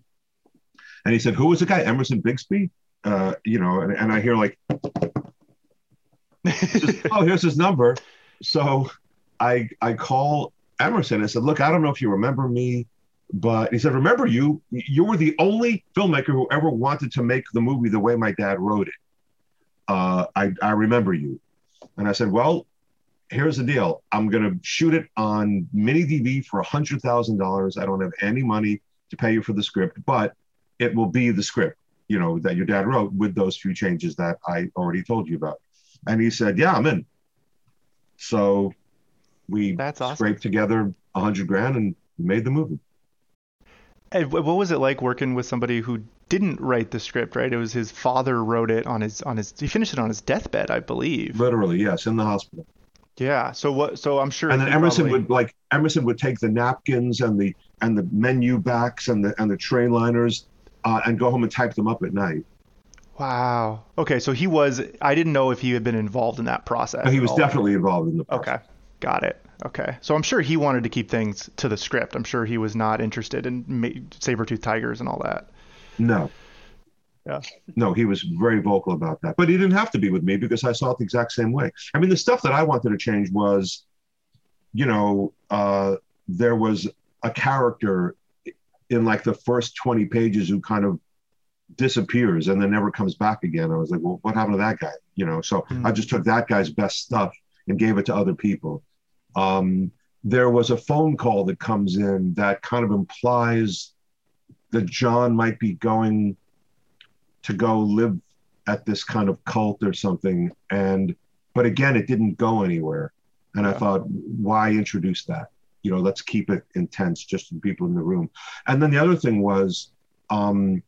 S2: and he said, "Who was the guy? Emerson Bixby?" Uh, you know, and, and I hear like, "Oh, here's his number." So I I call Emerson. I said, "Look, I don't know if you remember me." But he said, "Remember you? You were the only filmmaker who ever wanted to make the movie the way my dad wrote it. Uh, I, I remember you." And I said, "Well, here's the deal. I'm going to shoot it on mini DV for a hundred thousand dollars. I don't have any money to pay you for the script, but it will be the script, you know, that your dad wrote with those few changes that I already told you about." And he said, "Yeah, I'm in." So we
S1: That's awesome.
S2: scraped together a hundred grand and made the movie.
S1: And what was it like working with somebody who didn't write the script? Right, it was his father wrote it on his on his. He finished it on his deathbed, I believe.
S2: Literally, yes, in the hospital.
S1: Yeah. So what? So I'm sure.
S2: And then Emerson
S1: probably-
S2: would like Emerson would take the napkins and the and the menu backs and the and the train liners uh, and go home and type them up at night.
S1: Wow. Okay, so he was. I didn't know if he had been involved in that process.
S2: He was definitely involved in the process.
S1: Okay. Got it. Okay. So I'm sure he wanted to keep things to the script. I'm sure he was not interested in ma- saber-tooth tigers and all that.
S2: No.
S1: Yeah.
S2: No, he was very vocal about that. But he didn't have to be with me because I saw it the exact same way. I mean, the stuff that I wanted to change was, you know, uh, there was a character in like the first 20 pages who kind of disappears and then never comes back again. I was like, well, what happened to that guy? You know, so
S1: Hmm.
S2: I just took that guy's best stuff and gave it to other people. Um, there was a phone call that comes in that kind of implies that John might be going to go live at this kind of cult or something. And, but again, it didn't go anywhere. And I thought, why introduce that? You know, let's keep it intense, just the people in the room. And then the other thing was, um,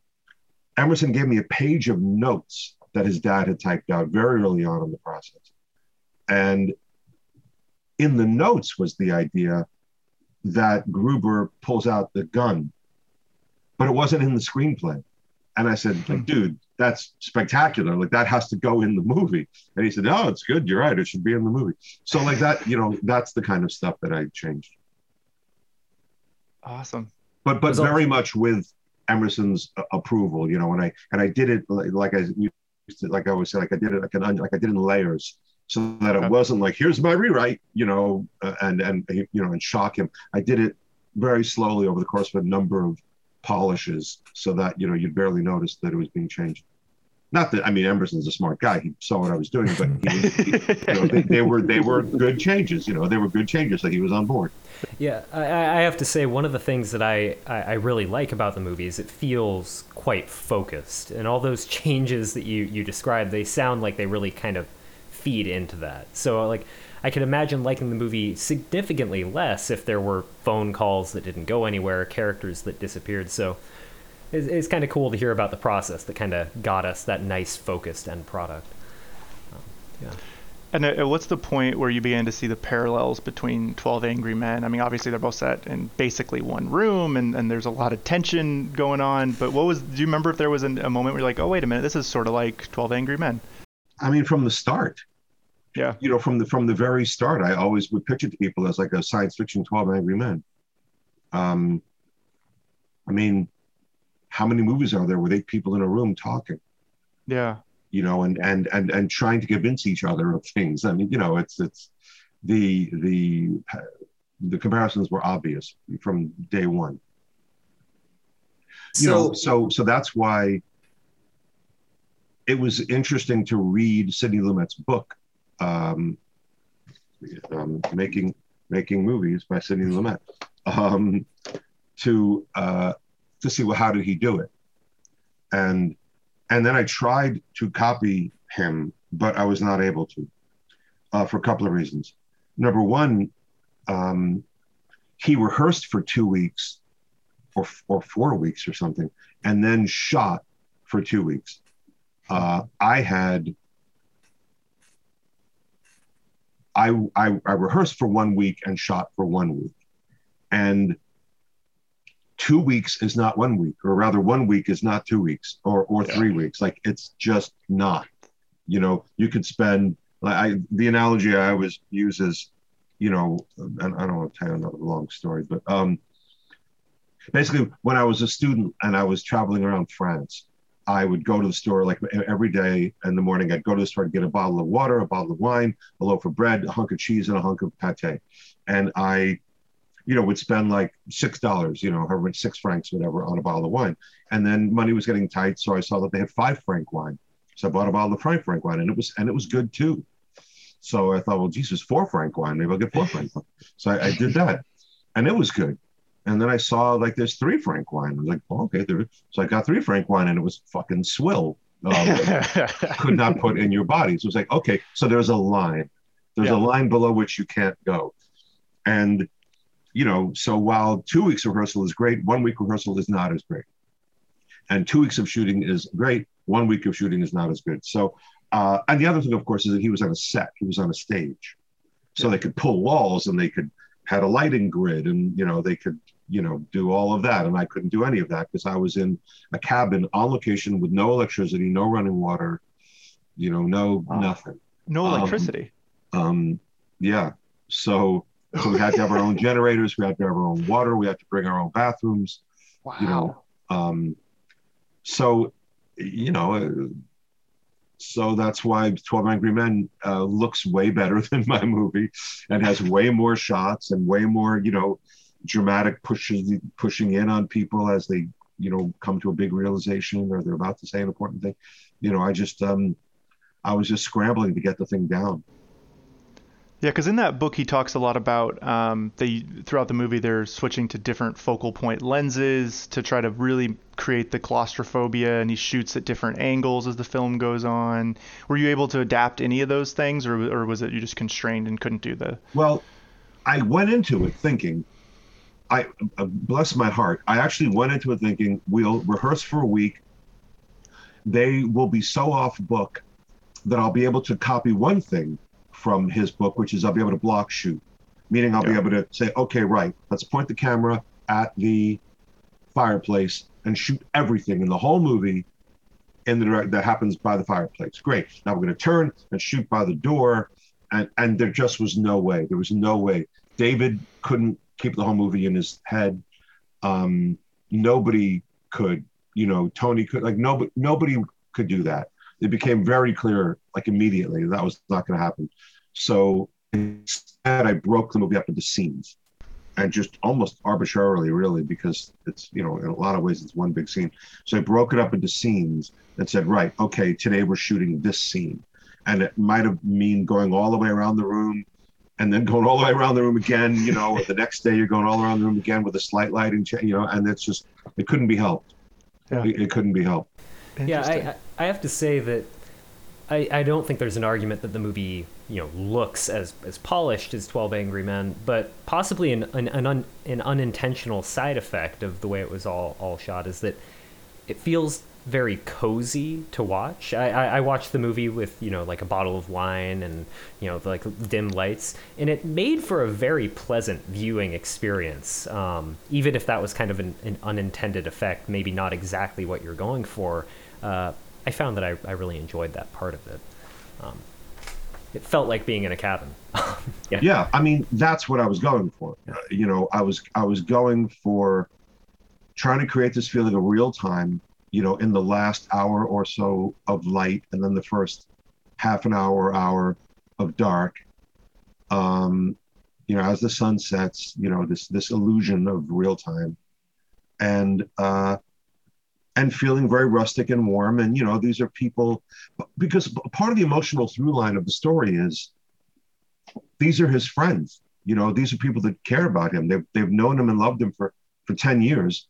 S2: Emerson gave me a page of notes that his dad had typed out very early on in the process. And in the notes was the idea that Gruber pulls out the gun, but it wasn't in the screenplay. And I said, like, dude, that's spectacular. Like that has to go in the movie. And he said, oh, it's good. You're right. It should be in the movie. So like that, you know, that's the kind of stuff that I changed.
S1: Awesome.
S2: But but
S4: Was all-
S2: very much with Emerson's uh, approval, you know, and I and I did it like, like I used to, like I always say, like I did it like an onion- like I did in layers, so that it wasn't like here's my rewrite, you know, uh, and and you know and shock him. I did it very slowly over the course of a number of polishes, so that you know you'd barely notice that it was being changed. Not that I mean Emerson's a smart guy; he saw what I was doing, but he he, you know, they, they were they were good changes. You know, they were good changes, so he was on board.
S4: Yeah, I, I have to say one of the things that I, I, I really like about the movie is it feels quite focused, and all those changes that you you described, they sound like they really kind of feed into that. So like, I could imagine liking the movie significantly less if there were phone calls that didn't go anywhere, characters that disappeared. So it's, it's kind of cool to hear about the process that kind of got us that nice focused end product. Um, yeah.
S1: And uh, what's the point where you began to see the parallels between 12 Angry Men? I mean, obviously they're both set in basically one room and, and there's a lot of tension going on. But what was, do you remember if there was an, a moment where you're like, oh, wait a minute, this is sort of like 12 Angry Men?
S2: I mean, from the start,
S1: Yeah.
S2: you know, from the from the very start, I always would picture to people as like a science fiction Twelve Angry Men. Um, I mean, how many movies are there with eight people in a room talking?
S1: Yeah.
S2: You know, and and and and trying to convince each other of things. I mean, you know, it's it's the the the comparisons were obvious from day one. You know, so so that's why it was interesting to read Sidney Lumet's book, um, um, making making movies by Sidney Lumet, um, to uh, to see well how did he do it, and and then I tried to copy him, but I was not able to, uh, for a couple of reasons. Number one, um, he rehearsed for two weeks, or or four weeks or something, and then shot for two weeks uh, I had I, I I rehearsed for one week and shot for one week, and two weeks is not one week, or rather, one week is not two weeks or or
S1: Yeah.
S2: three weeks. Like it's just not. You know, you could spend I the analogy I always use is, you know, and I don't want to tell you another long story, but um, basically when I was a student and I was traveling around France, I would go to the store like every day in the morning. I'd go to the store and get a bottle of water, a bottle of wine, a loaf of bread, a hunk of cheese, and a hunk of pate. And I, you know, would spend like six dollars, you know, however six francs, whatever, on a bottle of wine. And then money was getting tight, so I saw that they had five franc wine. So I bought a bottle of five franc wine, and it was and it was good too. So I thought, well, Jesus, four franc wine, maybe I'll get four franc wine. So I, I did that, and it was good. And then I saw like there's three franc wine. I was like, oh, okay. There. So I got three franc wine and it was fucking swill. Um, could not put in your body. So it's like, okay, so there's a line. There's yeah. a line below which you can't go. And, you know, so while two weeks rehearsal is great, one week rehearsal is not as great. And two weeks of shooting is great, one week of shooting is not as good. So, uh, and the other thing, of course, is that he was on a set, he was on a stage. So yeah. they could pull walls and they could had a lighting grid and you know they could you know do all of that. And i couldn't do any of that because i was in a cabin on location with no electricity no running water you know no wow. nothing.
S1: No um, electricity.
S2: um, um, yeah. So so we had to have our own generators we had to have our own water we had to bring our own bathrooms wow. you know. Um so you know uh, so that's why 12 Angry Men uh, looks way better than my movie and has way more shots and way more, you know, dramatic pushing pushing in on people as they, you know, come to a big realization or they're about to say an important thing. You know, I just um I was just scrambling to get the thing down.
S1: Yeah, because in that book he talks a lot about um, they throughout the movie they're switching to different focal point lenses to try to really create the claustrophobia, and he shoots at different angles as the film goes on. Were you able to adapt any of those things, or or was it you just constrained and couldn't do the?
S2: Well, I went into it thinking, I uh, bless my heart, I actually went into it thinking we'll rehearse for a week. They will be so off book that I'll be able to copy one thing from his book, which is I'll be able to block shoot, meaning I'll yeah. be able to say, okay, right, let's point the camera at the fireplace and shoot everything in the whole movie in the direct that happens by the fireplace. Great. Now we're going to turn and shoot by the door, and and there just was no way. There was no way. David couldn't keep the whole movie in his head. Um, nobody could. You know, Tony could. Like nobody nobody could do that. It became very clear, like immediately, that was not going to happen. So instead, I broke the movie up into scenes and just almost arbitrarily, really, because it's, you know, in a lot of ways, it's one big scene. So I broke it up into scenes and said, right, okay, today we're shooting this scene. And it might have mean going all the way around the room and then going all the way around the room again, you know, the next day you're going all around the room again with a slight lighting, change, you know, and it's just, it couldn't be helped. Yeah. It, it couldn't be helped.
S4: Yeah, I, I have to say that I, I don't think there's an argument that the movie you know looks as as polished as 12 angry men but possibly an an, an, un, an unintentional side effect of the way it was all all shot is that it feels very cozy to watch I, I, I watched the movie with you know like a bottle of wine and you know like dim lights and it made for a very pleasant viewing experience um, even if that was kind of an, an unintended effect maybe not exactly what you're going for uh, I found that I, I really enjoyed that part of it. Um, it felt like being in a cabin.
S2: yeah. yeah, I mean that's what I was going for. You know, I was I was going for trying to create this feeling of real time. You know, in the last hour or so of light, and then the first half an hour hour of dark. Um, you know, as the sun sets, you know, this this illusion of real time, and uh, and feeling very rustic and warm. And, you know, these are people, because part of the emotional through line of the story is these are his friends. You know, these are people that care about him. They've, they've known him and loved him for, for 10 years.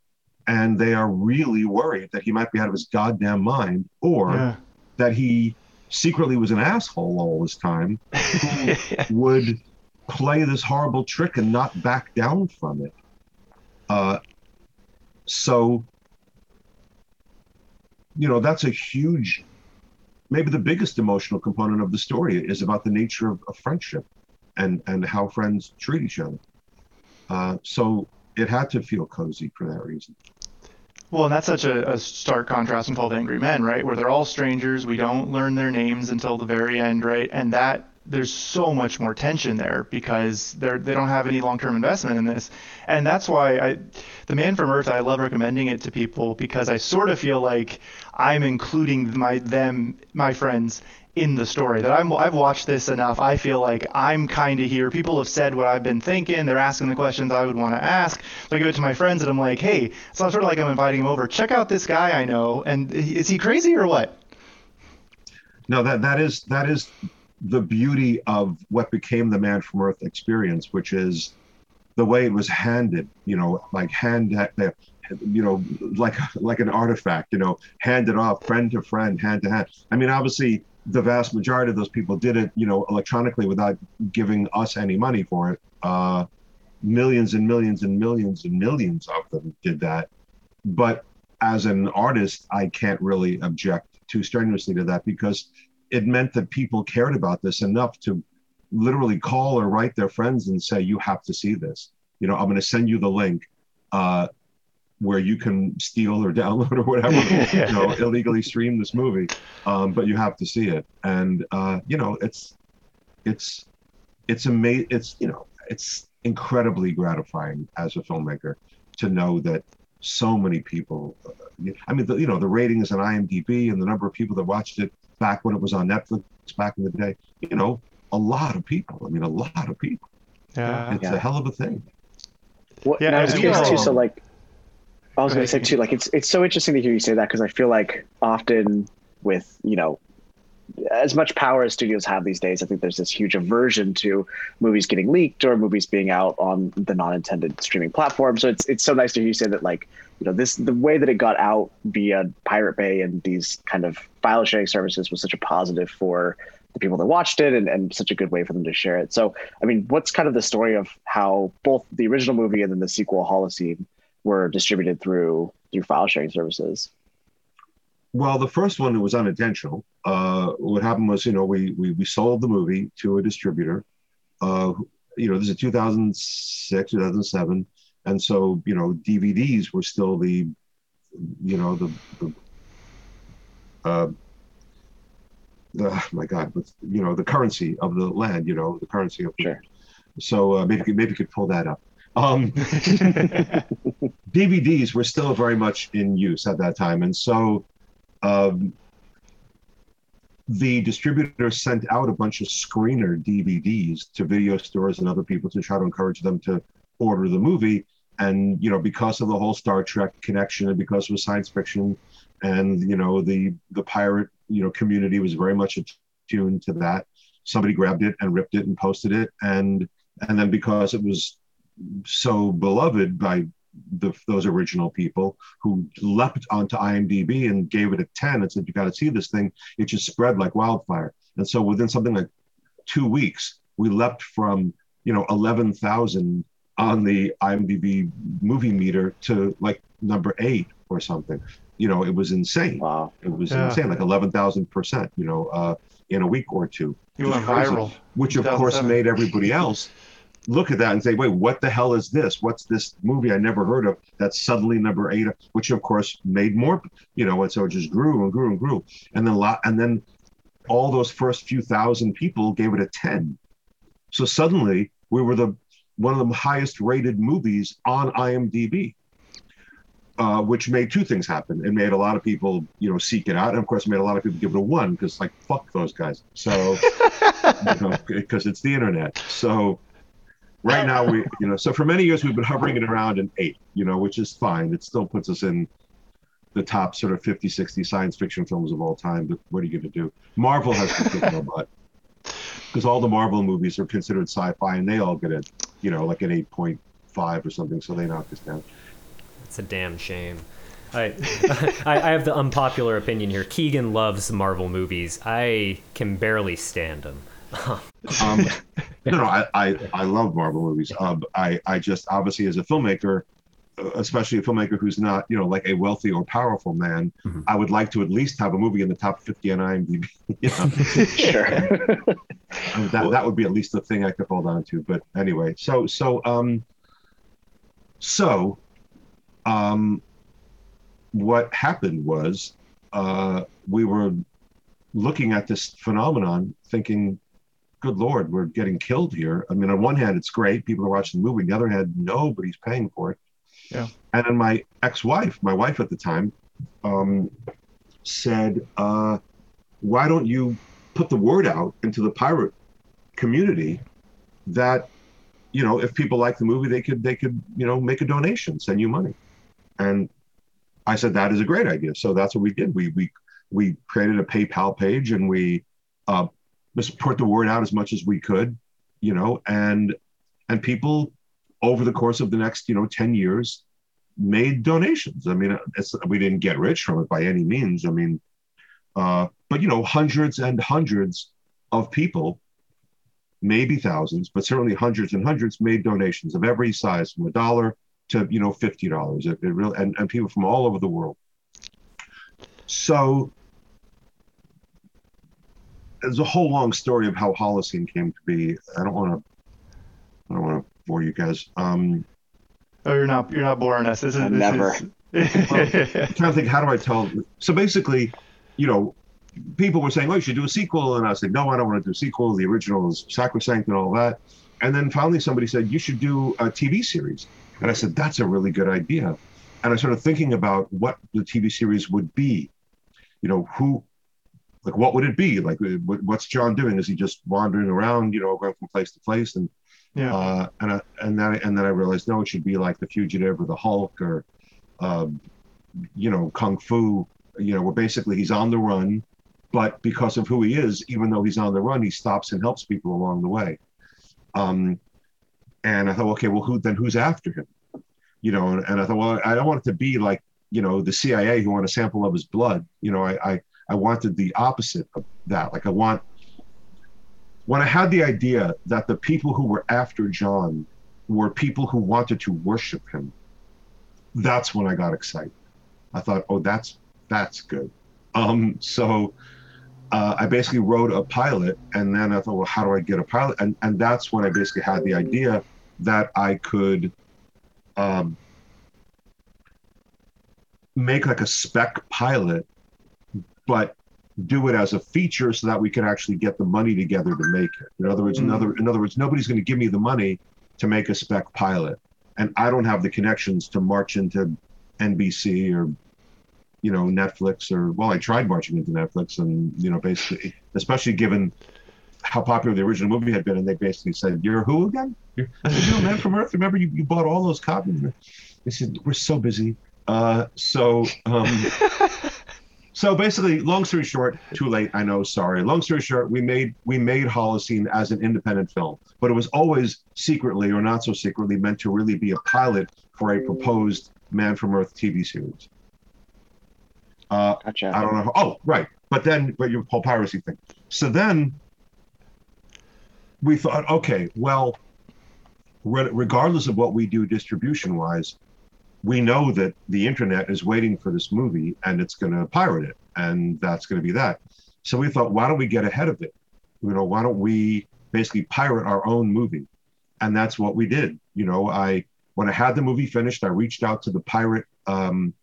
S2: And they are really worried that he might be out of his goddamn mind or yeah. that he secretly was an asshole all this time who would play this horrible trick and not back down from it. Uh, so you know that's a huge maybe the biggest emotional component of the story is about the nature of, of friendship and and how friends treat each other uh, so it had to feel cozy for that reason
S1: Well, and that's such a, a stark contrast in 12 Angry Men, right? Where they're all strangers. We don't learn their names until the very end, right? And that there's so much more tension there because they're they don't have any long-term investment in this, and that's why I, the Man from Earth, I love recommending it to people because I sort of feel like I'm including my them my friends in the story that I'm I've watched this enough. I feel like I'm kind of here. People have said what I've been thinking. They're asking the questions I would want to ask. So I it to my friends and I'm like, hey, so I'm sort of like I'm inviting them over. Check out this guy I know. And is he crazy or what?
S2: No, that that is that is the beauty of what became the Man from Earth experience, which is the way it was handed, you know, like hand, you know, like like an artifact, you know, handed off friend to friend, hand to hand. I mean, obviously, the vast majority of those people did it, you know, electronically without giving us any money for it. Uh, millions and millions and millions and millions of them did that. But as an artist, I can't really object too strenuously to that because it meant that people cared about this enough to literally call or write their friends and say, "You have to see this." You know, I'm going to send you the link uh, where you can steal or download or whatever, you know, illegally stream this movie, um, but you have to see it. And uh, you know, it's it's it's amazing. It's you know, it's incredibly gratifying as a filmmaker to know that so many people. Uh, I mean, the, you know, the ratings on IMDb and the number of people that watched it back when it was on Netflix back in the day. You know, a lot of people. I mean, a lot of people.
S1: Yeah,
S2: it's yeah. a hell of a thing.
S3: Well, yeah, I was curious too. So, like, I was going to say too, like, it's it's so interesting to hear you say that because I feel like often with you know as much power as studios have these days, I think there's this huge aversion to movies getting leaked or movies being out on the non-intended streaming platform. So it's it's so nice to hear you say that like you know this the way that it got out via Pirate Bay and these kind of file sharing services was such a positive for the people that watched it and, and such a good way for them to share it. So I mean, what's kind of the story of how both the original movie and then the sequel Holocene were distributed through through file sharing services?
S2: Well, the first one that was unintentional. Uh, what happened was, you know, we, we we sold the movie to a distributor. Uh, you know, this is 2006, 2007, and so you know, DVDs were still the, you know, the the, uh, the oh my God, but you know, the currency of the land. You know, the currency of.
S3: Sure.
S2: So uh, maybe maybe you could pull that up. Um, DVDs were still very much in use at that time, and so um, the distributor sent out a bunch of screener DVDs to video stores and other people to try to encourage them to order the movie. And you know, because of the whole Star Trek connection, and because was science fiction, and you know, the the pirate you know community was very much attuned to that. Somebody grabbed it and ripped it and posted it, and and then because it was so beloved by the, those original people who leapt onto IMDb and gave it a 10 and said, You got to see this thing. It just spread like wildfire. And so within something like two weeks, we leapt from, you know, 11,000 on the IMDb movie meter to like number eight or something. You know, it was insane.
S3: Wow.
S2: It was yeah. insane, like 11,000%, you know, uh, in a week or two.
S1: You went viral.
S2: Which, of course, made everybody else look at that and say, wait, what the hell is this? What's this movie I never heard of that's suddenly number eight, which of course made more, you know, and so it just grew and grew and grew. And then, lot, and then all those first few thousand people gave it a 10. So suddenly we were the one of the highest rated movies on IMDb. Uh, which made two things happen. It made a lot of people, you know, seek it out, and of course, made a lot of people give it a one because, like, fuck those guys. So, because you know, it's the internet. So, right now we you know so for many years we've been hovering it around an eight you know which is fine it still puts us in the top sort of 50 60 science fiction films of all time but what are you going to do marvel has to kick no butt because all the marvel movies are considered sci-fi and they all get a you know like an 8.5 or something so they knock us down
S4: it's a damn shame I, I, I have the unpopular opinion here. Keegan loves Marvel movies. I can barely stand them.
S2: Um, no, no, I, I, I love Marvel movies. Um, I, I just obviously as a filmmaker, uh, especially a filmmaker who's not, you know, like a wealthy or powerful man, mm-hmm. I would like to at least have a movie in the top 50 on IMDb. You know?
S3: sure.
S2: that, that would be at least the thing I could hold on to. But anyway, so, so, um, so, um, what happened was uh, we were looking at this phenomenon, thinking, "Good Lord, we're getting killed here." I mean, on one hand, it's great; people are watching the movie. On the other hand, nobody's paying for it.
S1: Yeah.
S2: And then my ex-wife, my wife at the time, um, said, uh, "Why don't you put the word out into the pirate community that you know if people like the movie they could they could you know make a donation send you money and i said that is a great idea so that's what we did we we we created a paypal page and we uh just put the word out as much as we could you know and and people over the course of the next you know 10 years made donations i mean we didn't get rich from it by any means i mean uh but you know hundreds and hundreds of people maybe thousands, but certainly hundreds and hundreds made donations of every size, from a dollar to you know fifty dollars. It, it really and, and people from all over the world. So there's a whole long story of how Holocene came to be. I don't want to. I don't want to bore you guys. Um,
S1: oh, you're not. You're not boring us. This is this
S3: never.
S1: Is...
S2: well, I'm trying to think. How do I tell? So basically, you know, people were saying, "Oh, you should do a sequel," and I said, "No, I don't want to do a sequel. The original is sacrosanct and all that." And then finally, somebody said, "You should do a TV series," and I said, "That's a really good idea." And I started thinking about what the TV series would be. You know, who, like, what would it be? Like, what's John doing? Is he just wandering around? You know, going from place to place? And yeah, uh, and I, and then and then I realized, no, it should be like the Fugitive or the Hulk or, um, you know, Kung Fu. You know, where basically he's on the run but because of who he is, even though he's on the run, he stops and helps people along the way. Um, and I thought, okay, well, who then who's after him? You know, and, and I thought, well, I don't want it to be like you know the CIA who want a sample of his blood. You know, I I, I wanted the opposite of that. Like I want when I had the idea that the people who were after John were people who wanted to worship him, that's when I got excited. I thought, oh, that's that's good. Um, so uh, I basically wrote a pilot, and then I thought, well, how do I get a pilot? And and that's when I basically had the idea that I could um, make like a spec pilot, but do it as a feature so that we could actually get the money together to make it. In other words, mm. in other in other words, nobody's going to give me the money to make a spec pilot, and I don't have the connections to march into NBC or you know Netflix or well, I tried marching into Netflix, and you know basically, especially given how popular the original movie had been, and they basically said, "You're who again? You're, you're a man from Earth. Remember, you, you bought all those copies." They said, "We're so busy." Uh, so, um, so basically, long story short, too late. I know. Sorry. Long story short, we made we made Holocene as an independent film, but it was always secretly or not so secretly meant to really be a pilot for a proposed Man from Earth TV series. Uh, gotcha. I don't know. How, oh, right. But then, but your whole piracy thing. So then we thought, okay, well, re- regardless of what we do distribution wise, we know that the internet is waiting for this movie and it's going to pirate it. And that's going to be that. So we thought, why don't we get ahead of it? You know, why don't we basically pirate our own movie? And that's what we did. You know, I, when I had the movie finished, I reached out to the pirate um,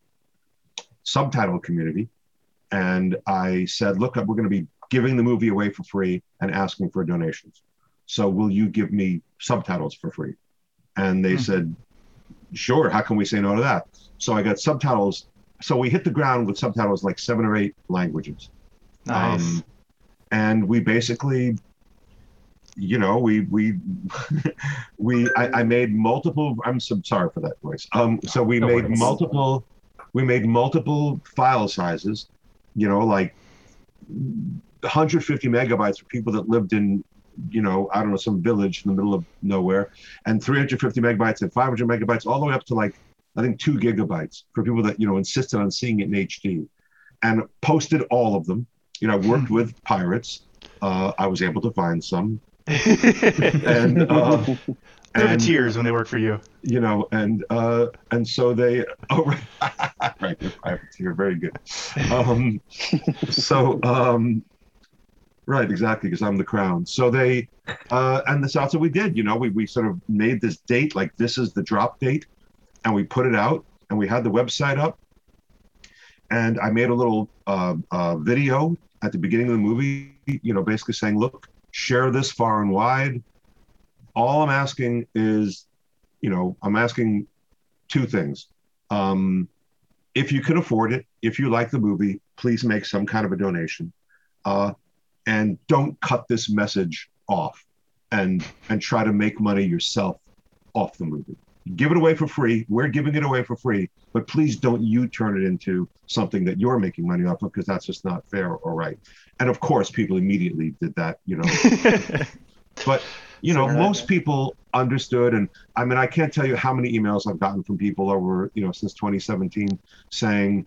S2: subtitle community. And I said, look, we're going to be giving the movie away for free and asking for donations. So will you give me subtitles for free? And they mm-hmm. said, sure. How can we say no to that? So I got subtitles. So we hit the ground with subtitles like seven or eight languages.
S1: Nice. Um,
S2: and we basically you know, we we we I, I, made multiple. I'm so sorry for that voice. Um, so we no made worries. multiple we made multiple file sizes, you know, like 150 megabytes for people that lived in, you know, I don't know, some village in the middle of nowhere, and 350 megabytes and 500 megabytes, all the way up to like, I think two gigabytes for people that, you know, insisted on seeing it in HD and posted all of them. You know, I worked hmm. with pirates. Uh, I was able to find some. and uh,
S1: they're and, the tears when they work for you.
S2: You know, and uh, and so they. Oh, right, right. You're very good. Um, so, um, right, exactly, because I'm the crown. So they, uh, and that's what we did. You know, we we sort of made this date like this is the drop date, and we put it out, and we had the website up, and I made a little uh, uh, video at the beginning of the movie, you know, basically saying, look, share this far and wide. All I'm asking is, you know, I'm asking two things. Um, if you can afford it, if you like the movie, please make some kind of a donation. Uh, and don't cut this message off and and try to make money yourself off the movie. Give it away for free. We're giving it away for free, but please don't you turn it into something that you're making money off of because that's just not fair or right. And of course, people immediately did that, you know. but you know, most people understood, and I mean, I can't tell you how many emails I've gotten from people over, you know, since 2017 saying,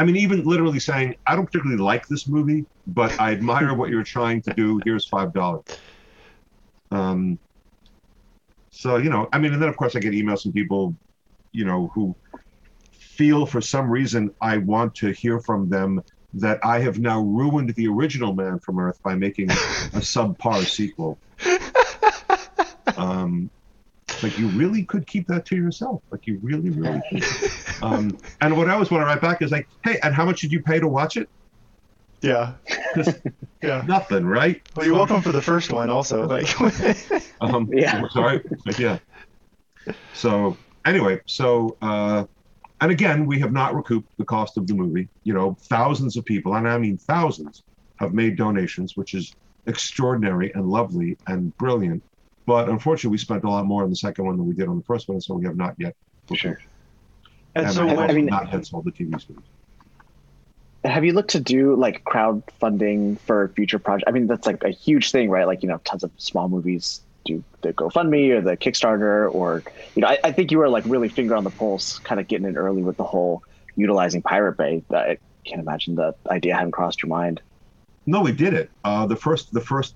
S2: I mean, even literally saying, I don't particularly like this movie, but I admire what you're trying to do. Here's five dollars. Um, so you know, I mean, and then of course I get emails from people, you know, who feel for some reason I want to hear from them that I have now ruined the original Man from Earth by making a subpar sequel. Um, like you really could keep that to yourself. Like you really, really could. Um, and what I always want to write back is like, hey, and how much did you pay to watch it?
S1: Yeah.
S2: yeah. Nothing, right?
S1: Well, you're welcome for the first one, also. Like.
S2: um, yeah. Sorry. Yeah. So anyway, so uh, and again, we have not recouped the cost of the movie. You know, thousands of people, and I mean thousands, have made donations, which is extraordinary and lovely and brilliant. But unfortunately, we spent a lot more on the second one than we did on the first one, so we have not yet.
S3: Sure.
S2: And, and so, I mean, not yet sold the TV series.
S3: Have you looked to do like crowdfunding for future projects? I mean, that's like a huge thing, right? Like, you know, tons of small movies do the GoFundMe or the Kickstarter, or you know, I, I think you were like really finger on the pulse, kind of getting in early with the whole utilizing Pirate Bay. I can't imagine the idea hadn't crossed your mind.
S2: No, we did it. Uh, the first, the first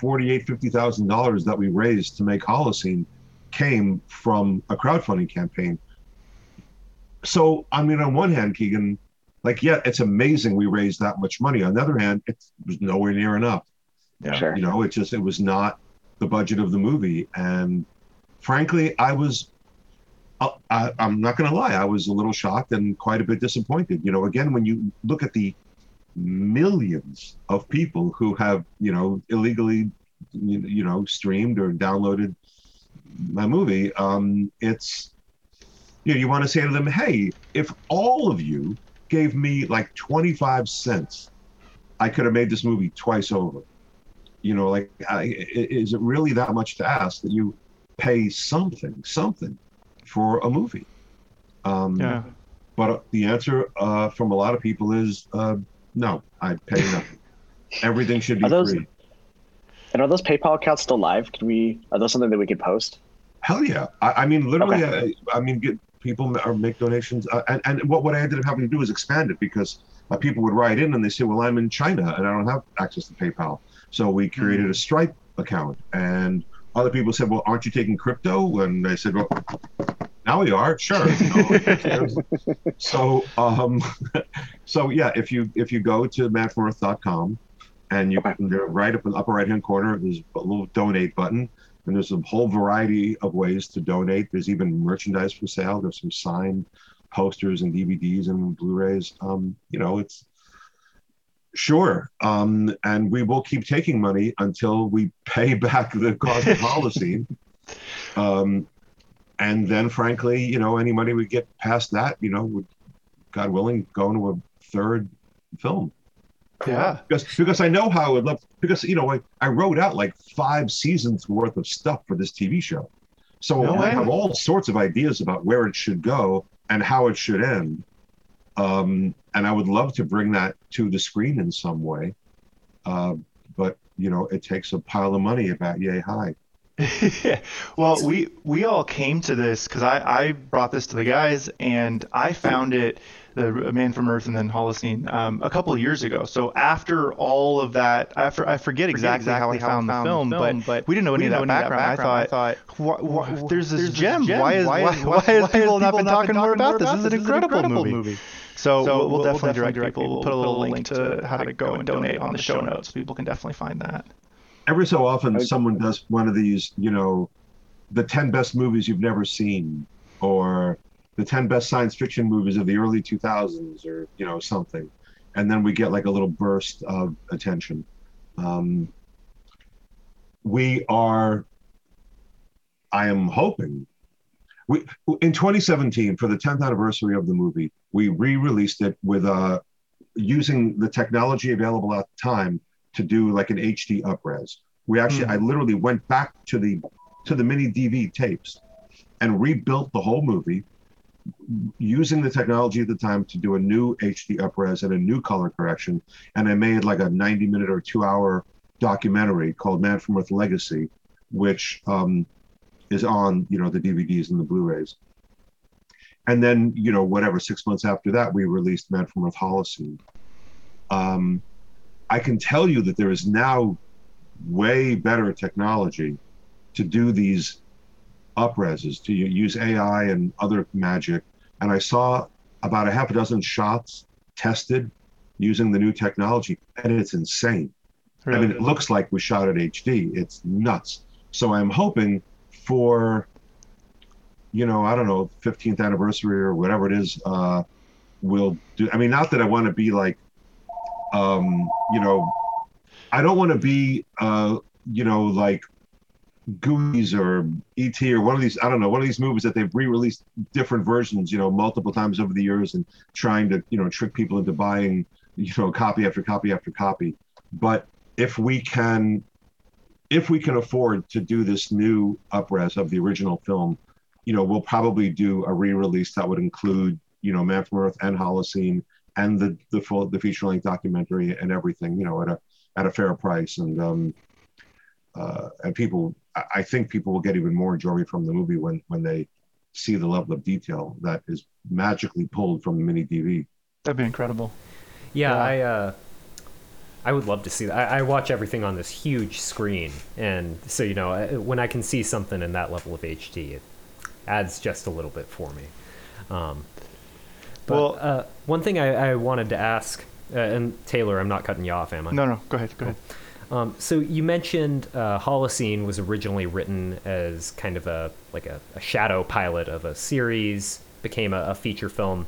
S2: forty-eight, fifty thousand dollars that we raised to make Holocene came from a crowdfunding campaign. So, I mean, on one hand, Keegan, like, yeah, it's amazing we raised that much money. On the other hand, it was nowhere near enough.
S3: Yeah. Sure.
S2: You know, it just it was not the budget of the movie, and frankly, I was. Uh, I, I'm not going to lie. I was a little shocked and quite a bit disappointed. You know, again, when you look at the millions of people who have, you know, illegally, you know, streamed or downloaded my movie, um, it's, you know, you want to say to them, hey, if all of you gave me like 25 cents, I could have made this movie twice over. You know, like, I, is it really that much to ask that you pay something, something for a movie? Um, yeah. But the answer uh, from a lot of people is uh, no, I'd pay nothing. Everything should be those, free.
S3: And are those PayPal accounts still live? Can we? Are those something that we could post?
S2: Hell yeah! I, I mean, literally, okay. I, I, mean, get people or make donations, uh, and and what what I ended up having to do is expand it because uh, people would write in and they say, "Well, I'm in China and I don't have access to PayPal," so we created mm-hmm. a Stripe account, and other people said, "Well, aren't you taking crypto?" And I said, "Well, now we are, sure." so, um, so yeah, if you if you go to manfromearth.com and you okay. right up in the upper right hand corner, there's a little donate button, and there's a whole variety of ways to donate. There's even merchandise for sale. There's some signed posters and DVDs and Blu-rays. Um, you know, it's Sure. Um, and we will keep taking money until we pay back the cost of Holocene. Um, and then, frankly, you know, any money we get past that, you know, would, God willing, go into a third film.
S1: Yeah.
S2: Because, because I know how I would love, because, you know, I, I wrote out like five seasons worth of stuff for this TV show. So no I have all sorts of ideas about where it should go and how it should end. Um, and I would love to bring that to the screen in some way. Uh, but you know, it takes a pile of money about yay high.
S1: well, we we all came to this because I, I brought this to the guys and I found it, the Man from Earth and then Holocene, um, a couple of years ago. So after all of that, after I forget exactly, exactly how I found, found the, film, the film, but, but we didn't know any of that background. That background. I thought, I thought wh- wh- there's this there's gem. gem. Why is why, why, why, why has people not been talking more about this? This is an incredible movie. movie. So, so we'll, we'll, definitely, definitely direct, direct people. We'll put a little link to how to go and donate on the show notes. People can definitely find that.
S2: Every so often, someone does one of these, you know, the 10 best movies you've never seen, or the 10 best science fiction movies of the early 2000s or you know something. And then we get like a little burst of attention. Um, we are i am hoping we in 2017 for the 10th anniversary of the movie we re-released it with uh using the technology available at the time to do like an hd upres. We actually mm. i literally went back to the to the mini dv tapes and rebuilt the whole movie using the technology at the time to do a new HD upres and a new color correction. And I made like a 90 minute or two hour documentary called Man from Earth Legacy, which um, is on, you know, the DVDs and the Blu-rays. And then, you know, whatever, six months after that, we released Man from Earth Holocene. Um, I can tell you that there is now way better technology to do these upreses, to use AI and other magic. And I saw about a half a dozen shots tested using the new technology, and it's insane. Really? I mean, it looks like we shot at HD. It's nuts. So I'm hoping for, you know, I don't know, 15th anniversary or whatever it is, uh, we'll do. I mean, not that I want to be like, um, you know, I don't want to be, uh, you know, like Goonies or ET or one of these, I don't know, one of these movies that they've re-released different versions, you know, multiple times over the years and trying to, you know, trick people into buying, you know, copy after copy after copy. But if we can, if we can afford to do this new upres of the original film, you know, we'll probably do a re-release that would include, you know, Man from Earth and Holocene and the the full the feature length documentary and everything, you know, at a at a fair price. And um, uh, and people I think people will get even more joy from the movie when when they see the level of detail that is magically pulled from the mini DV.
S1: That'd be incredible.
S4: Yeah, yeah. I uh, I would love to see that. I, I, watch everything on this huge screen, and so you know when I can see something in that level of HD, it adds just a little bit for me. Um, but well, uh, one thing I, I, wanted to ask, uh, and Taylor, I'm not cutting you off, am I?
S1: No, no, go ahead, go ahead.
S4: Um, so you mentioned uh, Holocene was originally written as kind of a like a, a shadow pilot of a series, became a, a feature film,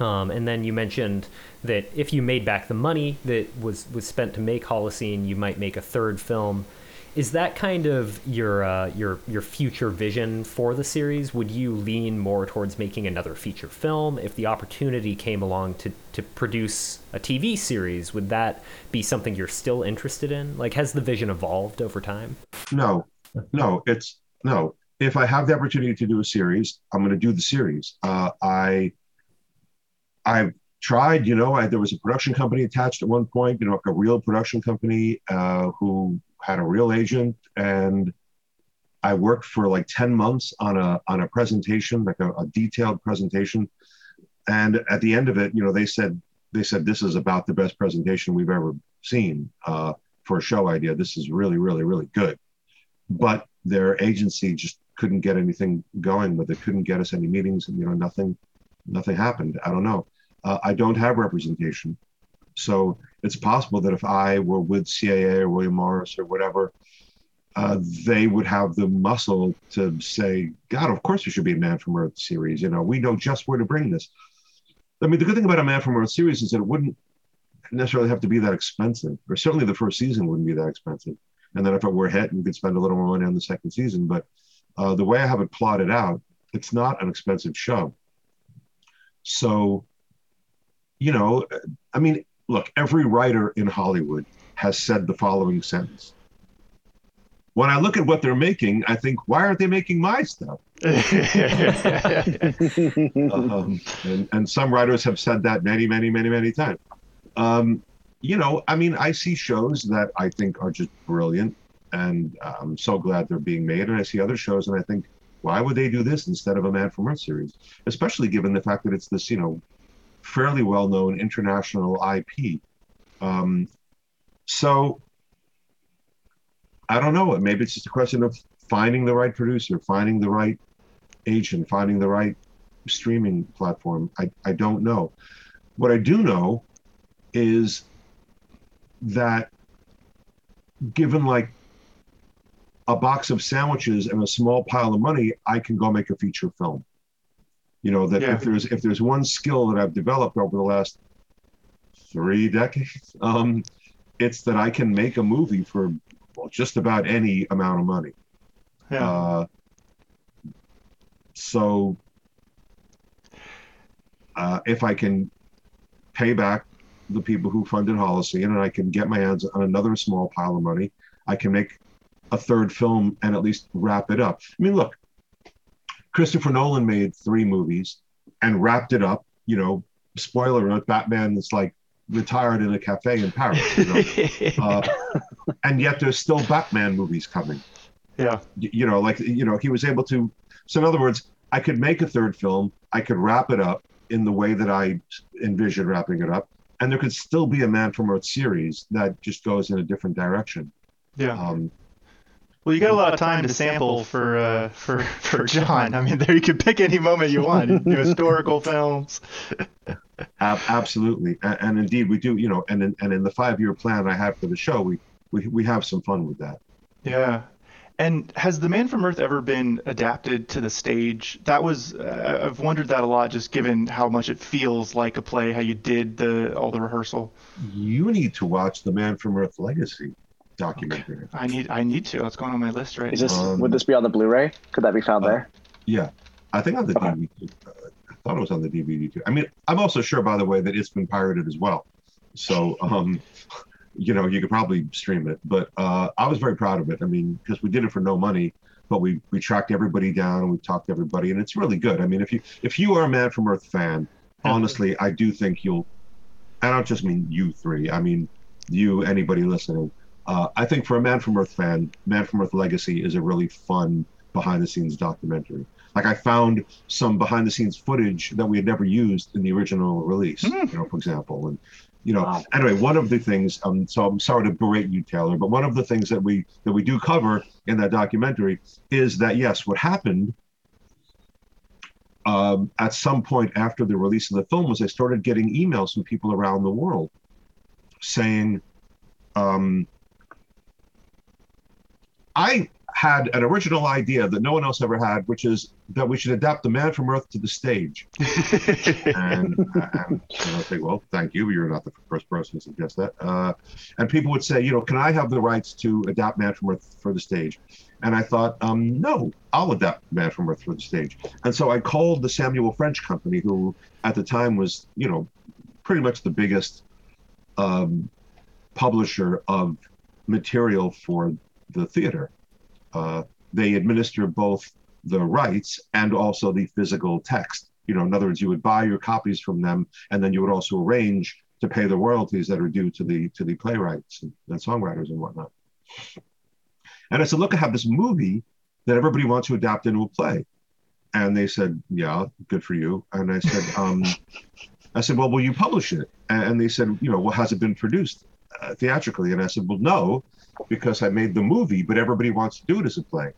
S4: um, and then you mentioned that if you made back the money that was was spent to make Holocene, you might make a third film. Is that kind of your uh, your your future vision for the series? Would you lean more towards making another feature film if the opportunity came along to to produce a TV series? Would that be something you're still interested in? Like, has the vision evolved over time?
S2: No, no, it's no. If I have the opportunity to do a series, I'm going to do the series. Uh, I I've tried, you know, I, there was a production company attached at one point, you know, like a real production company uh, who had a real agent and I worked for like 10 months on a on a presentation, like a, a, detailed presentation. And at the end of it, you know, they said they said this is about the best presentation we've ever seen uh, for a show idea. This is really, really, really good. But their agency just couldn't get anything going with it. Couldn't get us any meetings, and you know, nothing, nothing happened. I don't know. Uh, I don't have representation. So it's possible that if I were with CAA or William Morris or whatever, uh, they would have the muscle to say, God, of course there should be a Man from Earth series. You know, we know just where to bring this. I mean, the good thing about a Man from Earth series is that it wouldn't necessarily have to be that expensive, or certainly the first season wouldn't be that expensive. And then if it were hit, we could spend a little more money on the second season. But uh, the way I have it plotted out, it's not an expensive show. So, you know, I mean, look, every writer in Hollywood has said the following sentence. When I look at what they're making, I think, why aren't they making my stuff? um, and, and, some writers have said that many, many, many, many times. Um, you know, I mean, I see shows that I think are just brilliant, and I'm so glad they're being made. And I see other shows, and I think, why would they do this instead of a Man from Earth series? Especially given the fact that it's this, you know, fairly well known international IP. Um, so I don't know. Maybe it's just a question of finding the right producer, finding the right agent, finding the right streaming platform. I, I don't know. What I do know is that given like a box of sandwiches and a small pile of money, I can go make a feature film. You know that yeah. if there's if there's one skill that I've developed over the last three decades, um, it's that I can make a movie for just about any amount of money. Yeah. Uh, so uh, if I can pay back the people who funded Holocene and I can get my hands on another small pile of money, I can make a third film and at least wrap it up. I mean, look, Christopher Nolan made three movies and wrapped it up. You know, spoiler alert: Batman is like retired in a cafe in Paris. You know? uh, and yet there's still Batman movies coming.
S1: Yeah.
S2: You know, like you know, he was able to. So in other words, I could make a third film. I could wrap it up in the way that I envision wrapping it up, and there could still be a Man from Earth series that just goes in a different direction.
S1: Yeah. Um, well, you got a lot of time to sample for uh, for for John. I mean, there you can pick any moment you want. You historical films.
S2: absolutely, and, and, indeed we do. You know, and in, and in the five year plan I have for the show, we, we we have some fun with that.
S1: Yeah. And has The Man from Earth ever been adapted to the stage? That was uh, I've wondered that a lot, just given how much it feels like a play, how you did the all the rehearsal.
S2: You need to watch The Man from Earth Legacy documentary.
S1: Okay. I need I need to. That's going on my list right
S3: Is
S1: now.
S3: this um, would this be on the Blu-ray? Could that be found uh, there?
S2: Yeah, I think on the okay. DVD. Uh, I thought it was on the DVD too. I mean, I'm also sure, by the way, that it's been pirated as well. So, um, you know, you could probably stream it. But uh, I was very proud of it. I mean, because we did it for no money, but we we tracked everybody down and we talked to everybody, and it's really good. I mean, if you if you are a Man from Earth fan, honestly, I do think you'll. And I don't just mean you three. I mean you, anybody listening uh, I think for a Man from Earth fan, Man from Earth Legacy is a really fun behind the scenes documentary. Like I found some behind the scenes footage that we had never used in the original release, mm. you know, for example. And you know, wow. anyway, one of the things, um, so I'm sorry to berate you, Taylor, but one of the things that we that we do cover in that documentary is that yes, what happened um, at some point after the release of the film was I started getting emails from people around the world saying, um, I had an original idea that no one else ever had, which is that we should adapt the Man from Earth to the stage. and, and I think, well, thank you. You're not the first person to suggest that. Uh, and people would say, you know, can I have the rights to adapt Man from Earth for the stage? And I thought, um, no, I'll adapt Man from Earth for the stage. And so I called the Samuel French Company, who at the time was, you know, pretty much the biggest um, publisher of material for the theater. Uh, they administer both the rights and also the physical text. You know, in other words, you would buy your copies from them, and then you would also arrange to pay the royalties that are due to the to the playwrights and, and songwriters and whatnot. And I said, look, I have this movie that everybody wants to adapt into a play. And they said, yeah, good for you. And I said, um, I said, well, will you publish it? And they said, you know, well, has it been produced uh, theatrically? And I said, well, no, because I made the movie, but everybody wants to do it as a play.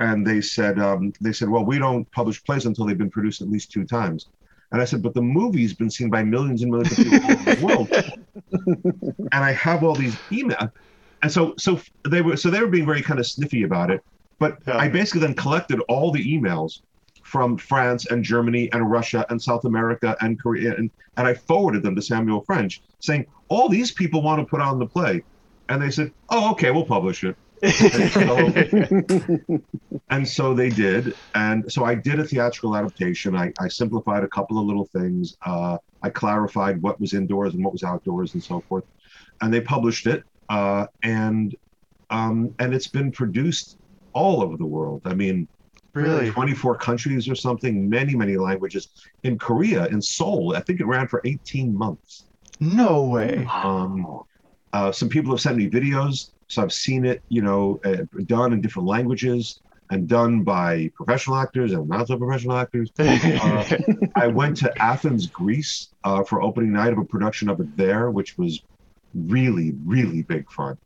S2: And they said, um, they said, well, we don't publish plays until they've been produced at least two times. And I said, but the movie's been seen by millions and millions of people all over the world. and I have all these emails. And so, so they were, so they were being very kind of sniffy about it. But yeah. I basically then collected all the emails from France and Germany and Russia and South America and Korea, and, and I forwarded them to Samuel French, saying all these people want to put on the play. And they said, "Oh, okay, we'll publish it." and, so, and so they did, and so I did a theatrical adaptation. I, I simplified a couple of little things. Uh, I clarified what was indoors and what was outdoors, and so forth. And they published it, uh, and um, and it's been produced all over the world. I mean,
S1: really
S2: 24 countries or something many many languages in korea in seoul i think it ran for 18 months
S1: no way
S2: um, uh, some people have sent me videos, so I've seen it, you know, uh, done in different languages and done by professional actors and not so professional actors. Uh, I went to Athens, Greece, uh, for opening night of a production of it there, which was really, really big fun.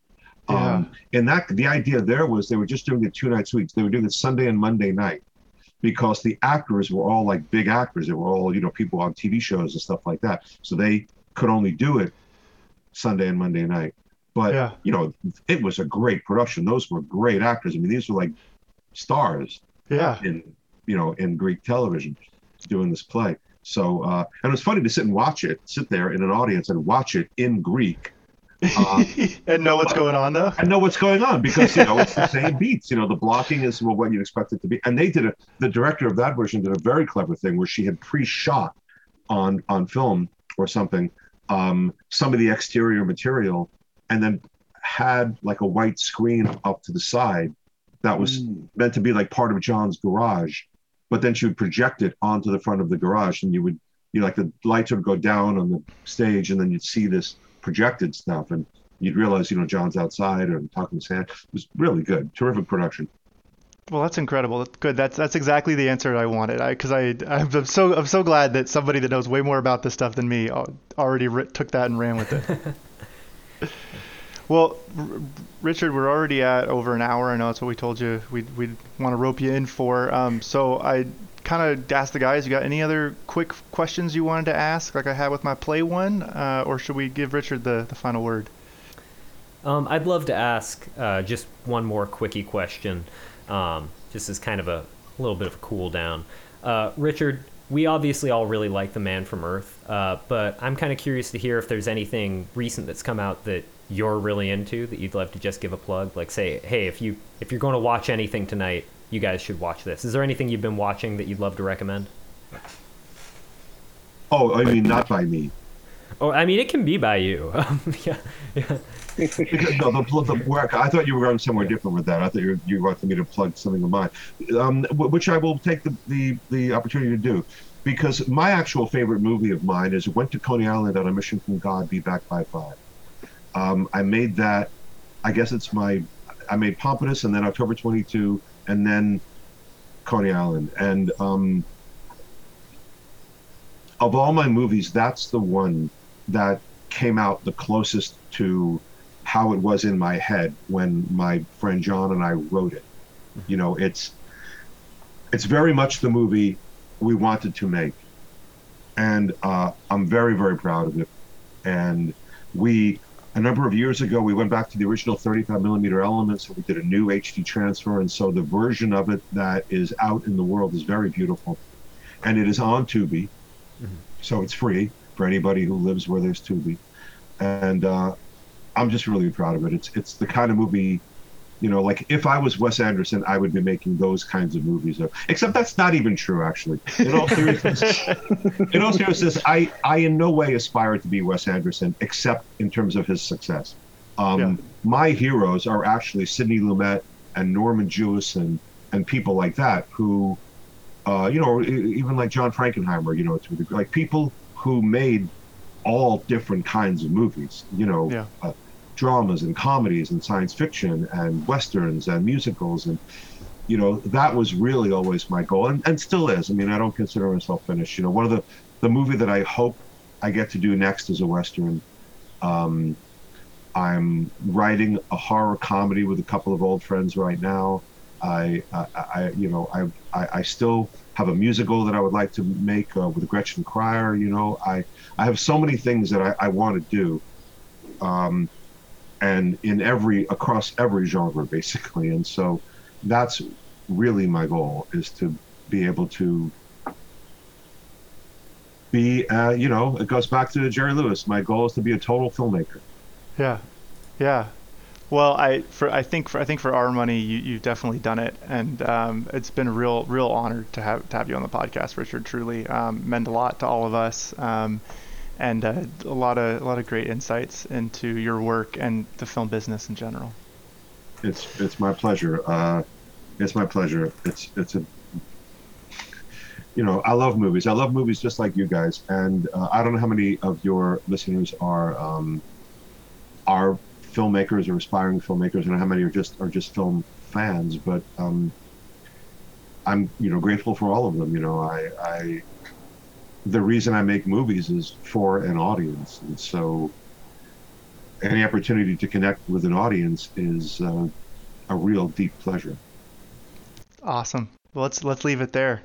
S2: Yeah. Um, and that the idea there was they were just doing it two nights a week. They were doing it Sunday and Monday night because the actors were all like big actors. They were all, you know, people on TV shows and stuff like that. So they could only do it Sunday and Monday night. But yeah. you know, it was a great production. Those were great actors. I mean, these were like stars.
S1: Yeah.
S2: In you know in Greek television, doing this play. So, uh, and it was funny to sit and watch it, sit there in an audience and watch it in Greek.
S1: Uh, and know what's going on though.
S2: And know what's going on because you know it's the same beats. You know the blocking is what you expect it to be. And they did a the director of that version did a very clever thing where she had pre-shot on on film or something um, some of the exterior material and then had like a white screen up to the side that was mm. meant to be like part of John's garage, but then she would project it onto the front of the garage, and you would you know, like the lights would go down on the stage, and then you'd see this projected stuff, and you'd realize you know John's outside and talking to Sam. It was really good, terrific production.
S1: Well, that's incredible. That's good. That's that's exactly the answer I wanted. Because I, I I'm so I'm so glad that somebody that knows way more about this stuff than me already took that and ran with it. Well, R- Richard, we're already at over an hour. I know that's what we told you we'd, we'd want to rope you in for. Um, so I kind of asked the guys, you got any other quick questions you wanted to ask, like I had with my play one, uh, or should we give Richard the, the final word?
S4: Um, I'd love to ask uh, just one more quickie question, um, just as kind of a, a, little bit of a cool down. Uh, Richard, we obviously all really like The Man from Earth, uh, but I'm kind of curious to hear if there's anything recent that's come out that you're really into that you'd love to just give a plug? Like say, hey, if you if you're going to watch anything tonight, you guys should watch this. Is there anything you've been watching that you'd love to recommend?
S2: Oh, I mean, not by me.
S4: Oh, I mean, it can be by you. Um, yeah, yeah.
S2: No, the, the work. I thought you were going somewhere different with that. I thought you, you wanted me to plug something of mine, um, which I will take the, the, the opportunity to do, because my actual favorite movie of mine is "Went to Coney Island on a Mission from God, Be Back by Five. Um, I made that. I guess it's my. I made Pompatus and then October 22 and then Coney Island. And um, of all my movies, that's the one that came out the closest to how it was in my head when my friend John and I wrote it. You know, it's it's very much the movie we wanted to make, and uh, I'm very very proud of it. And we a number of years ago, we went back to the original 35 millimeter elements, and we did a new HD transfer. And so the version of it that is out in the world is very beautiful, and it is on Tubi, mm-hmm. so it's free for anybody who lives where there's Tubi. And uh, I'm just really proud of it. It's it's the kind of movie you know, like if I was Wes Anderson, I would be making those kinds of movies. Except that's not even true, actually. In all seriousness, in all seriousness, I, I in no way aspire to be Wes Anderson, except in terms of his success. Um, yeah. My heroes are actually Sidney Lumet and Norman Jewison and people like that who, uh, you know, even like John Frankenheimer, you know, like people who made all different kinds of movies. You know, yeah. uh, dramas and comedies and science fiction and westerns and musicals and you know that was really always my goal and, and still is i mean i don't consider myself finished you know one of the the movie that i hope i get to do next is a western um, i'm writing a horror comedy with a couple of old friends right now i i, I you know I, I, I still have a musical that i would like to make uh, with gretchen cryer you know? I i have so many things that i, I want to do um, and in every across every genre basically. And so that's really my goal is to be able to be uh, you know it goes back to jerry lewis. My goal is to be a total filmmaker.
S1: Yeah. Yeah well i for i think for i think for our money you, you've definitely done it and um, it's been a real real honor to have to have you on the podcast richard truly um, meant a lot to all of us um, and uh, a lot of a lot of great insights into your work and the film business in general.
S2: It's it's my pleasure. Uh, it's my pleasure. It's it's a you know I love movies. I love movies just like you guys. And uh, I don't know how many of your listeners are um, are filmmakers or aspiring filmmakers, and how many are just are just film fans. But um, I'm you know grateful for all of them. You know I I the reason I make movies is for an audience, and so any opportunity to connect with an audience is uh, a real deep pleasure.
S1: Awesome. Well, let's let's leave it there.